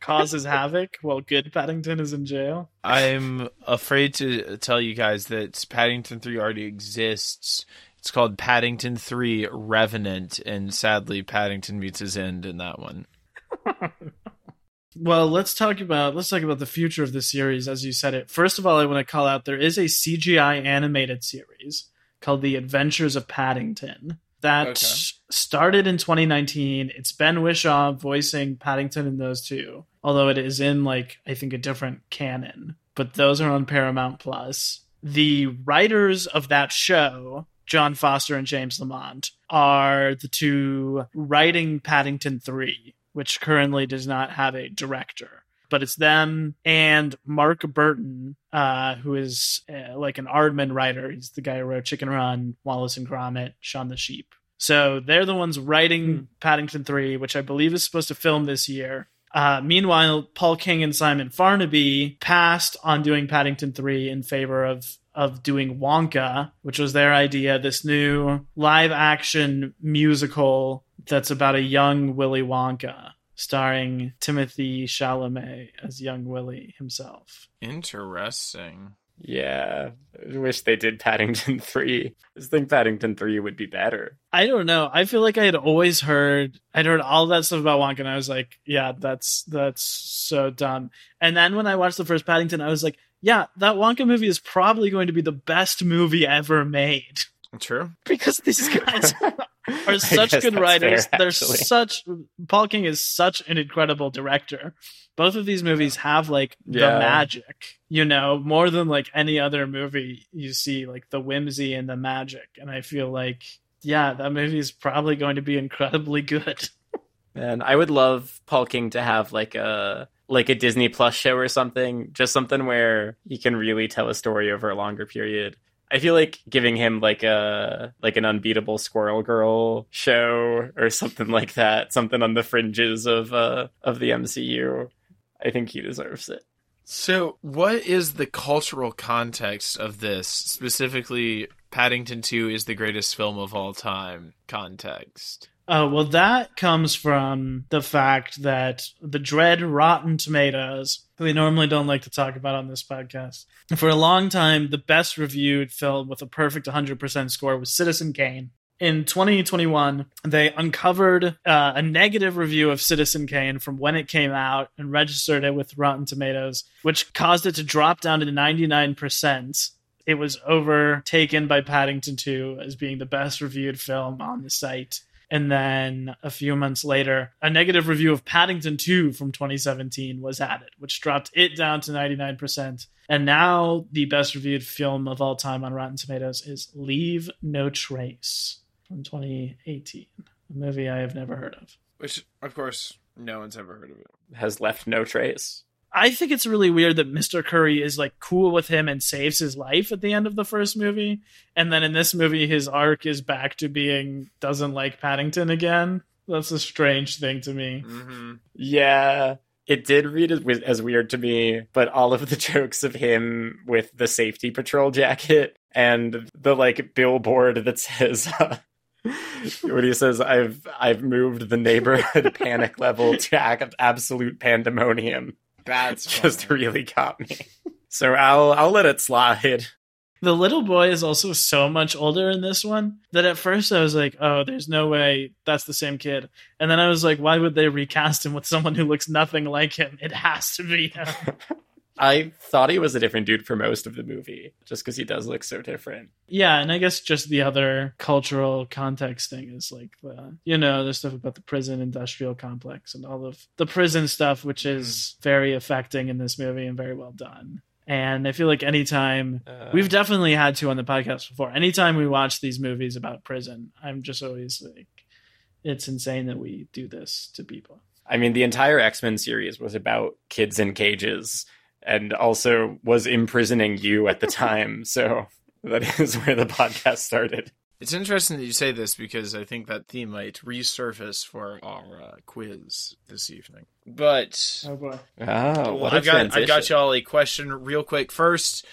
causes havoc while good Paddington is in jail? I'm afraid to tell you guys that Paddington 3 already exists. It's called Paddington 3 Revenant, and sadly, Paddington meets his end in that one. Well, let's talk about let's talk about the future of the series as you said it. First of all, I want to call out there is a CGI animated series called The Adventures of Paddington that Okay. started in 2019. It's Ben Whishaw voicing Paddington in those two, although it is in like I think a different canon. But those are on Paramount Plus. The writers of that show, John Foster and James Lamont, are the two writing Paddington 3, which currently does not have a director. But it's them and Mark Burton, uh, who is uh, like an Aardman writer. He's the guy who wrote Chicken Run, Wallace and Gromit, Shaun the Sheep. So they're the ones writing Paddington 3, which I believe is supposed to film this year. Uh, meanwhile, Paul King and Simon Farnaby passed on doing Paddington 3 in favor of of doing Wonka, which was their idea, this new live action musical that's about a young Willy Wonka, starring Timothy Chalamet as young Willy himself. Interesting. Yeah, I wish they did Paddington 3. I just think Paddington 3 would be better. I don't know. I feel like I had always heard I'd heard all that stuff about Wonka and I was like, yeah, that's that's so dumb. And then when I watched the first Paddington, I was like, yeah, that Wonka movie is probably going to be the best movie ever made. True. Because these guys I are such good writers. fair, They're actually. such Paul King is such an incredible director. Both of these movies have like the Yeah. magic, you know, more than like any other movie you see, like the whimsy and the magic. And I feel like, yeah, that movie is probably going to be incredibly good. And I would love Paul King to have like a like a Disney Plus show or something, just something where he can really tell a story over a longer period. I feel like giving him like a like an unbeatable Squirrel Girl show or something like that, something on the fringes of uh of the MCU. I think he deserves it. So, what is the cultural context of this? Specifically, Paddington 2 is the greatest film of all time context. Oh, well, that comes from the fact that the dread Rotten Tomatoes, who we normally don't like to talk about on this podcast, for a long time, the best reviewed film with a perfect 100% score was Citizen Kane. In 2021, they uncovered uh, a negative review of Citizen Kane from when it came out and registered it with Rotten Tomatoes, which caused it to drop down to 99%. It was overtaken by Paddington 2 as being the best reviewed film on the site. And then a few months later, a negative review of Paddington 2 from 2017 was added, which dropped it down to 99%. And now the best reviewed film of all time on Rotten Tomatoes is Leave No Trace from 2018, a movie I have never heard of. Which, of course, no one's ever heard of it. Has left no trace. I think it's really weird that Mr. Curry is like cool with him and saves his life at the end of the first movie. And then in this movie, his arc is back to being doesn't like Paddington again. That's a strange thing to me. Mm-hmm. Yeah, it did read as, as weird to me, but all of the jokes of him with the safety patrol jacket and the like billboard that says uh, what he says I've I've moved the neighborhood panic level to absolute pandemonium That's just really got me. So I'll I'll let it slide. The little boy is also so much older in this one that at first I was like, oh, there's no way that's the same kid. And then I was like, why would they recast him with someone who looks nothing like him? It has to be him. I thought he was a different dude for most of the movie, just because he does look so different. Yeah, and I guess just the other cultural context thing is like the you know the stuff about the prison industrial complex and all of the prison stuff, which is very affecting in this movie and very well done. And I feel like anytime Uh, we've definitely had to on the podcast before, anytime we watch these movies about prison, I'm just always like, it's insane that we do this to people. I mean, the entire X Men series was about kids in cages and also was imprisoning you at the time. So that is where the podcast started. It's interesting that you say this because I think that theme might resurface for our uh, quiz this evening. But Oh boy. Oh, what a I've got I've got y'all a question real quick. First,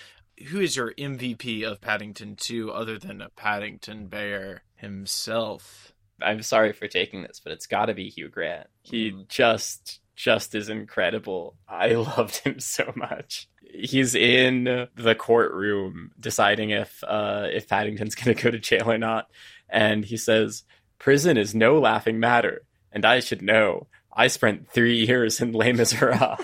who is your MVP of Paddington 2 other than a Paddington Bear himself? I'm sorry for taking this, but it's got to be Hugh Grant. He Mm. just just is incredible. I loved him so much. He's in the courtroom deciding if uh, if Paddington's going to go to jail or not, and he says, "Prison is no laughing matter, and I should know. I spent three years in Les Miserables."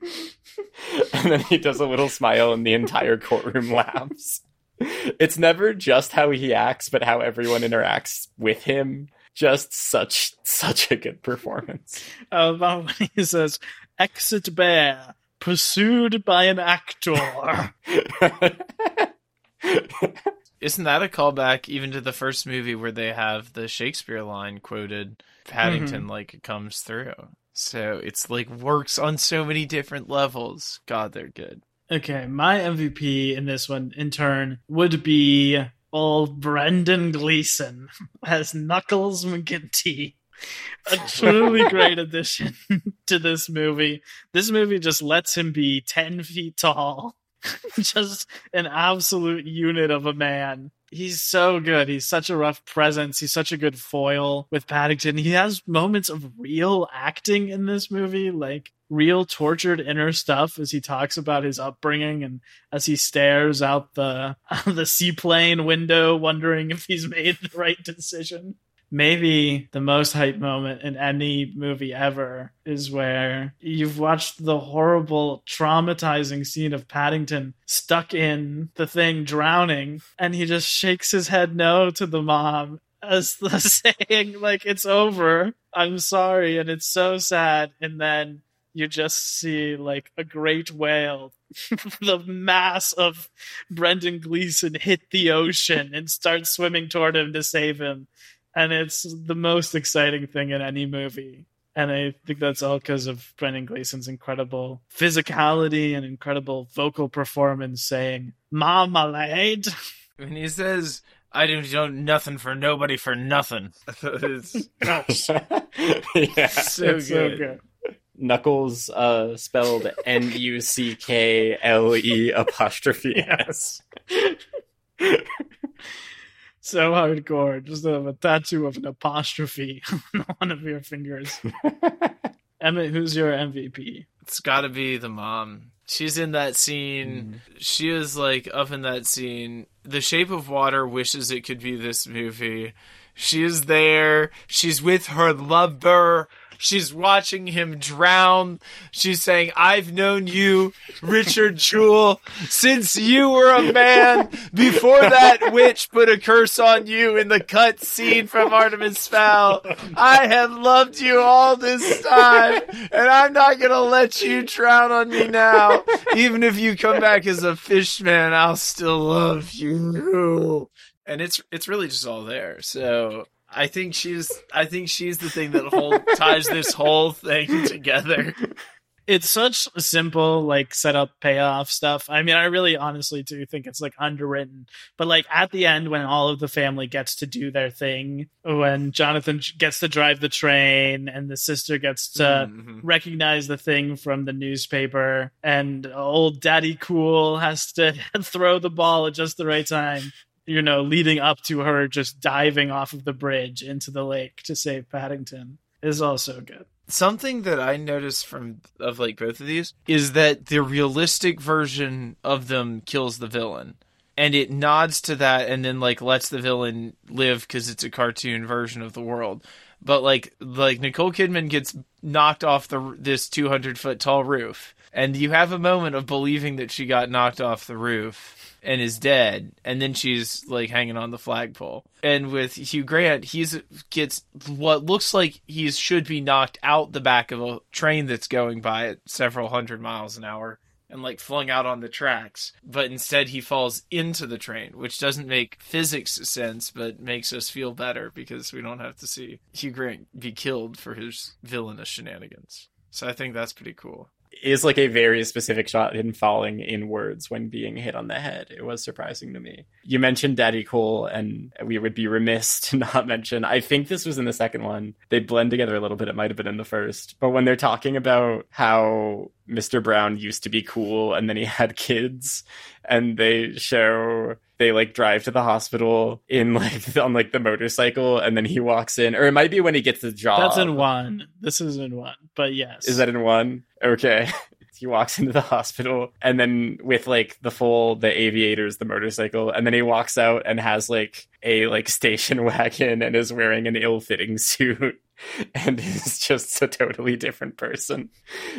and then he does a little smile, and the entire courtroom laughs. It's never just how he acts, but how everyone interacts with him. Just such such a good performance. How about when he says, "Exit bear pursued by an actor." Isn't that a callback even to the first movie where they have the Shakespeare line quoted? Paddington mm-hmm. like it comes through. So it's like works on so many different levels. God, they're good. Okay, my MVP in this one, in turn, would be old Brendan Gleeson as Knuckles McGinty. A truly great addition to this movie. This movie just lets him be 10 feet tall. just an absolute unit of a man. He's so good. He's such a rough presence. He's such a good foil with Paddington. He has moments of real acting in this movie, like real tortured inner stuff as he talks about his upbringing and as he stares out the the seaplane window wondering if he's made the right decision. Maybe the most hype moment in any movie ever is where you've watched the horrible, traumatizing scene of Paddington stuck in the thing drowning, and he just shakes his head no to the mom as the saying, like, it's over. I'm sorry. And it's so sad. And then you just see like a great whale, the mass of Brendan Gleeson hit the ocean and start swimming toward him to save him. And it's the most exciting thing in any movie. And I think that's all because of Brendan Gleeson's incredible physicality and incredible vocal performance saying, Marmalade. When he says, I do do nothing for nobody for nothing. it's yeah. so It's so good. good. Knuckles uh, spelled N U C K L E apostrophe S. So hardcore. Just have a tattoo of an apostrophe on one of your fingers. Emmett, who's your MVP? It's got to be the mom. She's in that scene. Mm. She is like up in that scene. The Shape of Water wishes it could be this movie. She is there. She's with her lover. She's watching him drown. She's saying, I've known you, Richard Jewell, since you were a man. Before that witch put a curse on you in the cut scene from Artemis Fowl. I have loved you all this time, and I'm not gonna let you drown on me now. Even if you come back as a fish man, I'll still love you. And it's it's really just all there. So I think she's I think she's the thing that hold, ties this whole thing together. It's such simple, like setup payoff stuff. I mean, I really honestly do think it's like underwritten. But like at the end, when all of the family gets to do their thing, when Jonathan gets to drive the train and the sister gets to Mhm. recognize the thing from the newspaper, and old Daddy Cool has to throw the ball at just the right time. You know, leading up to her just diving off of the bridge into the lake to save Paddington is also good. Something that I noticed from of like both of these is that the realistic version of them kills the villain. And it nods to that and then like lets the villain live because it's a cartoon version of the world. But like like Nicole Kidman gets knocked off the this 200 foot tall roof, and you have a moment of believing that she got knocked off the roof and is dead, and then she's like hanging on the flagpole. And with Hugh Grant, he's gets what looks like he should be knocked out the back of a train that's going by at several hundred miles an hour, and like flung out on the tracks, but instead he falls into the train, which doesn't make physics sense, but makes us feel better because we don't have to see Hugh Grant be killed for his villainous shenanigans. So I think that's pretty cool. Is like a very specific shot in falling inwards when being hit on the head. It was surprising to me. You mentioned Daddy Cole, and we would be remiss to not mention. I think this was in the second one. They blend together a little bit. It might have been in the first, but when they're talking about how Mr. Brown used to be cool and then he had kids, and they show they like drive to the hospital in like on like the motorcycle, and then he walks in, or it might be when he gets the job. That's in one. This is in one. But yes. Is that in one? Okay. he walks into the hospital and then with like the full the aviators the motorcycle and then he walks out and has like a like station wagon and is wearing an ill-fitting suit and is just a totally different person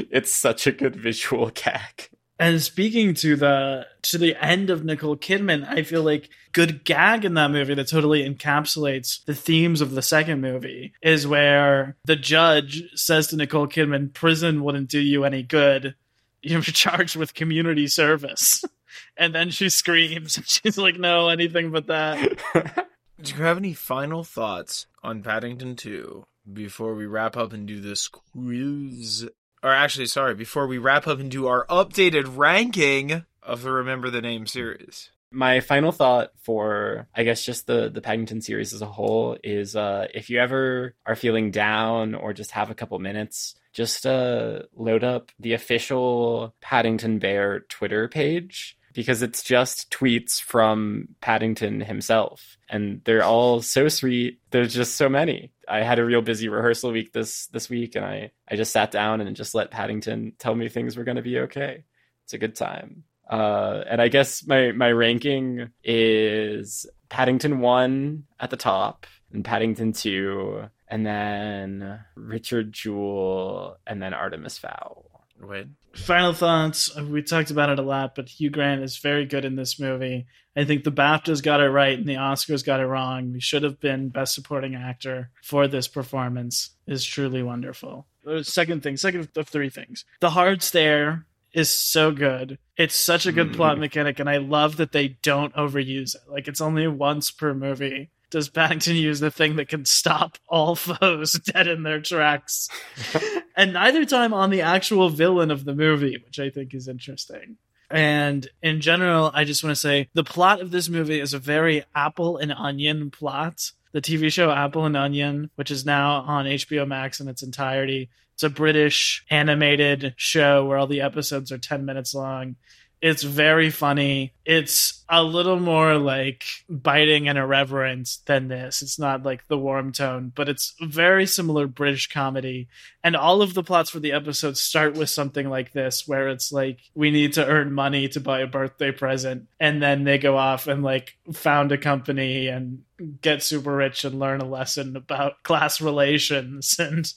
it's such a good visual gag And speaking to the to the end of Nicole Kidman, I feel like good gag in that movie that totally encapsulates the themes of the second movie is where the judge says to Nicole Kidman, "Prison wouldn't do you any good. You're charged with community service." And then she screams, she's like, "No, anything but that." Do you have any final thoughts on Paddington 2 before we wrap up and do this quiz? Or actually, sorry, before we wrap up and do our updated ranking of the Remember the Name series. my final thought for i guess just the the paddington series as a whole is uh if you ever are feeling down or just have a couple minutes just uh load up the official paddington bear twitter page because it's just tweets from paddington himself. And they're all so sweet. There's just so many. I had a real busy rehearsal week this this week and i i just sat down and just let paddington tell me things were to be okay. It's a good time. Uh, and I guess my my ranking is Paddington one at the top, and Paddington two, and then Richard Jewell, and then Artemis Fowl. Wait. Final thoughts. We talked about it a lot, but Hugh Grant is very good in this movie. I think the BAFTAs got it right and the Oscars got it wrong. We should have been Best Supporting Actor for this performance. is truly wonderful. The second thing, second of three things. The hard stare is so good. It's such a good Mm. plot mechanic, and I love that they don't overuse it. Like it's only once per movie. Does Paddington use the thing that can stop all foes dead in their tracks? and neither time on the actual villain of the movie, which I think is interesting. And in general, I just want to say the plot of this movie is a very apple and onion plot. The TV show Apple and Onion, which is now on HBO Max in its entirety, it's a British animated show where all the episodes are 10 minutes long. It's very funny. It's a little more like biting and irreverent than this. It's not like the warm tone, but it's very similar British comedy. And all of the plots for the episodes start with something like this, where it's like, we need to earn money to buy a birthday present. And then they go off and like found a company and get super rich and learn a lesson about class relations and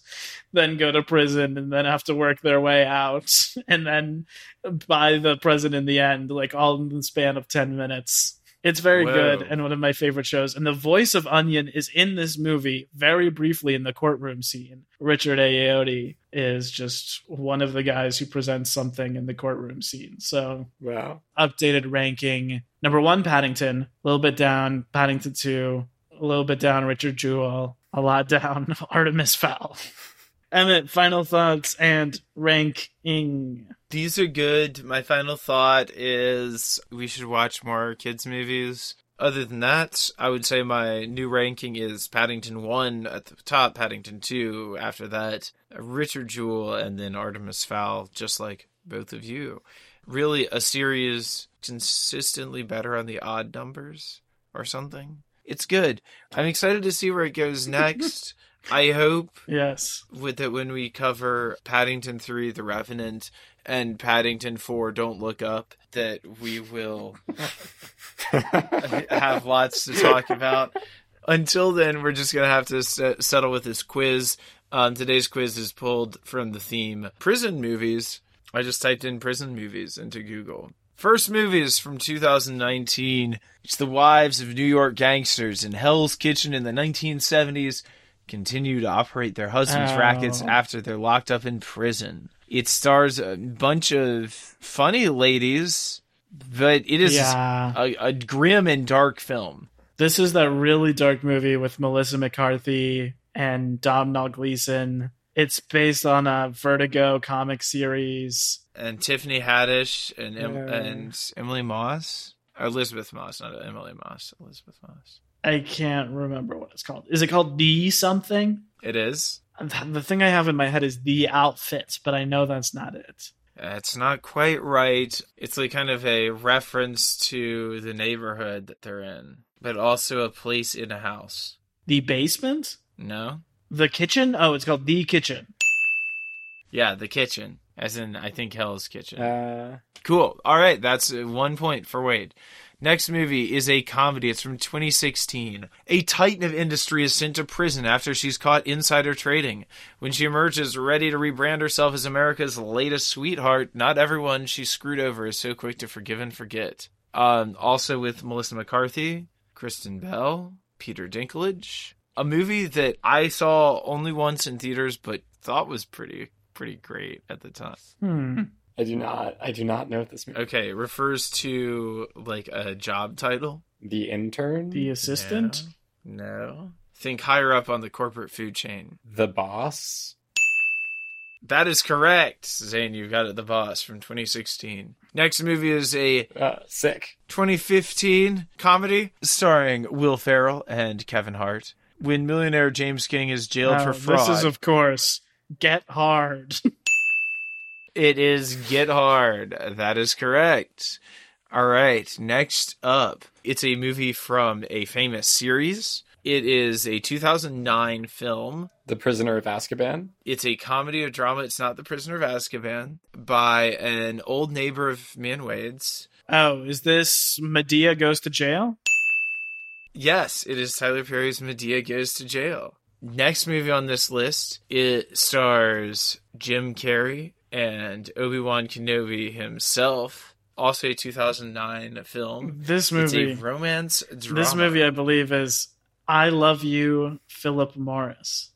then go to prison and then have to work their way out and then buy the present in the end, like all in the span of 10 minutes. It's very Whoa. good and one of my favorite shows. And the voice of Onion is in this movie very briefly in the courtroom scene. Richard Ayoade is just one of the guys who presents something in the courtroom scene. So Wow. updated ranking. Number one, Paddington. A little bit down, Paddington 2. A little bit down, Richard Jewell. A lot down, Artemis Fowl. Emmett, final thoughts and ranking. These are good. My final thought is we should watch more kids' movies. Other than that, I would say my new ranking is Paddington 1 at the top, Paddington 2 after that, Richard Jewell, and then Artemis Fowl, just like both of you. Really, a series consistently better on the odd numbers or something. It's good. I'm excited to see where it goes next. I hope Yes. with it when we cover Paddington 3 The Revenant and Paddington 4 Don't Look Up that we will have lots to talk about. Until then, we're just going to have to set, settle with this quiz. Um, today's quiz is pulled from the theme prison movies. I just typed in prison movies into Google. First movie is from 2019. It's The Wives of New York Gangsters in Hell's Kitchen in the 1970s. Continue to operate their husbands' Oh. rackets after they're locked up in prison. It stars a bunch of funny ladies, but it is Yeah. a, a grim and dark film. This is that really dark movie with Melissa McCarthy and Domhnall Gleeson. It's based on a Vertigo comic series. And Tiffany Haddish and em- Yeah. and Emily Moss, or Elisabeth Moss, not Emily Moss. Elisabeth Moss. I can't remember what it's called. Is it called The Something? It is. The thing I have in my head is The Outfits, but I know that's not it. It's not quite right. It's like kind of a reference to the neighborhood that they're in, but also a place in a house. The Basement? No? The Kitchen? Oh, it's called The Kitchen. Yeah, the kitchen. As in, I think Hell's Kitchen. Uh, Cool. All right, that's uh, one point for Wade. Next movie is a comedy. It's from 2016. A titan of industry is sent to prison after she's caught insider trading. When she emerges ready to rebrand herself as America's latest sweetheart, not everyone she screwed over is so quick to forgive and forget. Um, also with Melissa McCarthy, Kristen Bell, Peter Dinklage. A movie that I saw only once in theaters, but thought was pretty pretty great at the time. Hmm. I do not. I do not know what this movie. Okay, refers to like a job title. The intern. The Assistant? No. no. Think higher up on the corporate food chain. The boss. That is correct, Zane. You've got it. The Boss from 2016. Next movie is a Uh, sick. 2015 comedy starring Will Ferrell and Kevin Hart. When millionaire James King is jailed Oh, for fraud. This is, of course, Get Hard. It is Get Hard. That is correct. All right. Next up, it's a movie from a famous series. It is a 2009 film. The prisoner of Azkaban. It's a comedy or drama. It's not The Prisoner of Azkaban by an old neighbor of me and Wade's. oh, is this Madea Goes to Jail? Yes, it is Tyler Perry's Madea Goes to Jail. Next movie on this list, it stars Jim Carrey and Obi-Wan Kenobi himself. Also a 2009 film. This It's movie. a romance drama. This movie, I believe, is I Love You, Philip Morris.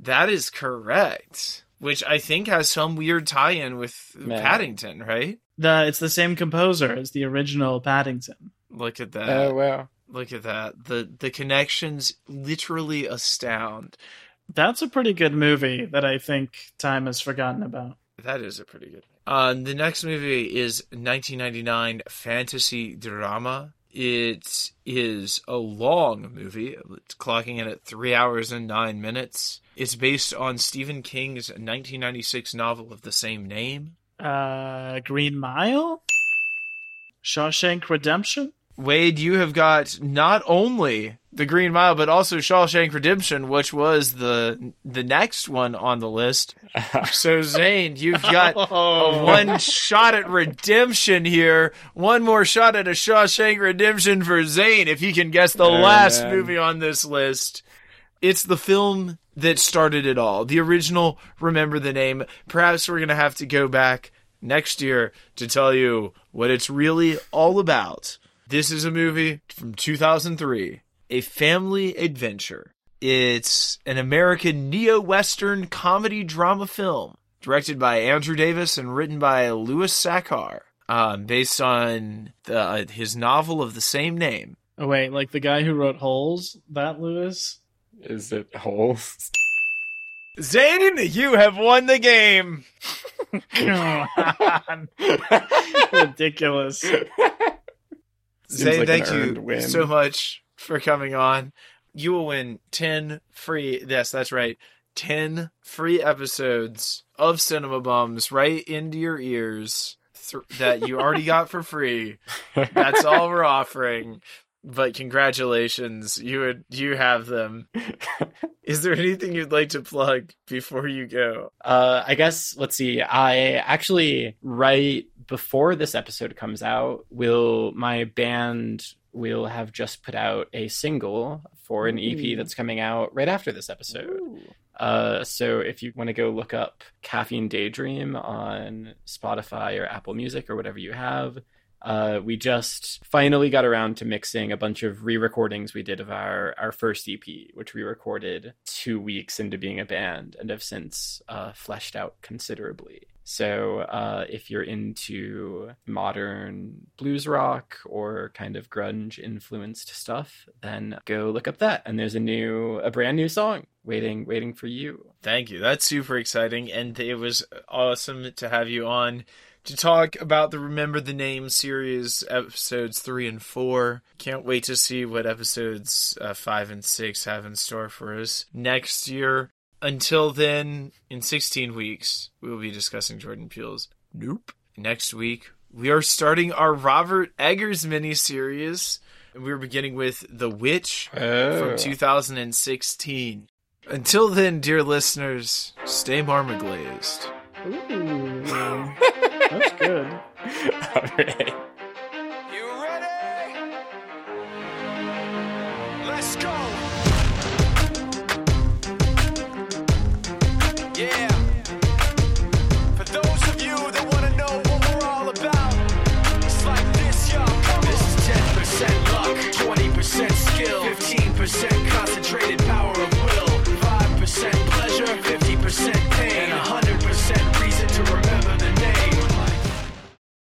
That is correct. Which I think has some weird tie-in with Man. Paddington, right? The it's the same composer as the original Paddington. Look at that. Oh wow. Look at that. The the connections literally astound. That's a pretty good movie that I think time has forgotten about. That is a pretty good. Um, the next movie is 1999 fantasy drama. It is a long movie. It's clocking in at three hours and nine minutes. It's based on Stephen King's 1996 novel of the same name. Uh, Green Mile, Shawshank Redemption. Wade, you have got not only the Green Mile, but also Shawshank Redemption, which was the the next one on the list. So Zane, you've got Oh. a one shot at redemption here. One more shot at a Shawshank Redemption for Zane if he can guess the Oh, last man. movie on this list. It's the film that started it all. The original, remember the name. Perhaps we're going to have to go back next year to tell you what it's really all about. This is a movie from 2003, a family adventure. It's an American neo Western comedy drama film directed by Andrew Davis and written by Louis Sachar, um, based on the, uh, his novel of the same name. Oh wait, like the guy who wrote Holes, that Lewis. Is it holes? Zane, you have won the game. Come on. Ridiculous. Zane, like thank you win. so much for coming on. You will win 10 free, yes, that's right, 10 free episodes of Cinema Bums right into your ears th- that you already got for free. That's all we're offering. But congratulations, you would you have them. Is there anything you'd like to plug before you go? Uh, I guess let's see. I actually right before this episode comes out, will my band will have just put out a single for an EP Ooh. that's coming out right after this episode. Uh, so if you want to go look up Caffeine Daydream on Spotify or Apple Music or whatever you have, Uh, we just finally got around to mixing a bunch of re-recordings we did of our our first EP, which we recorded two weeks into being a band, and have since uh, fleshed out considerably. So, uh, if you're into modern blues rock or kind of grunge influenced stuff, then go look up that. And there's a new, a brand new song waiting, waiting for you. Thank you. That's super exciting. And it was awesome to have you on to talk about the Remember the Name series, episodes three and four. Can't wait to see what episodes uh, five and six have in store for us next year. Until then, in 16 weeks, we will be discussing Jordan Peele's Nope. Next week, we are starting our Robert Eggers miniseries. And we're beginning with The Witch from 2016. Until then, dear listeners, stay marma glazed. Ooh, that's good. All right.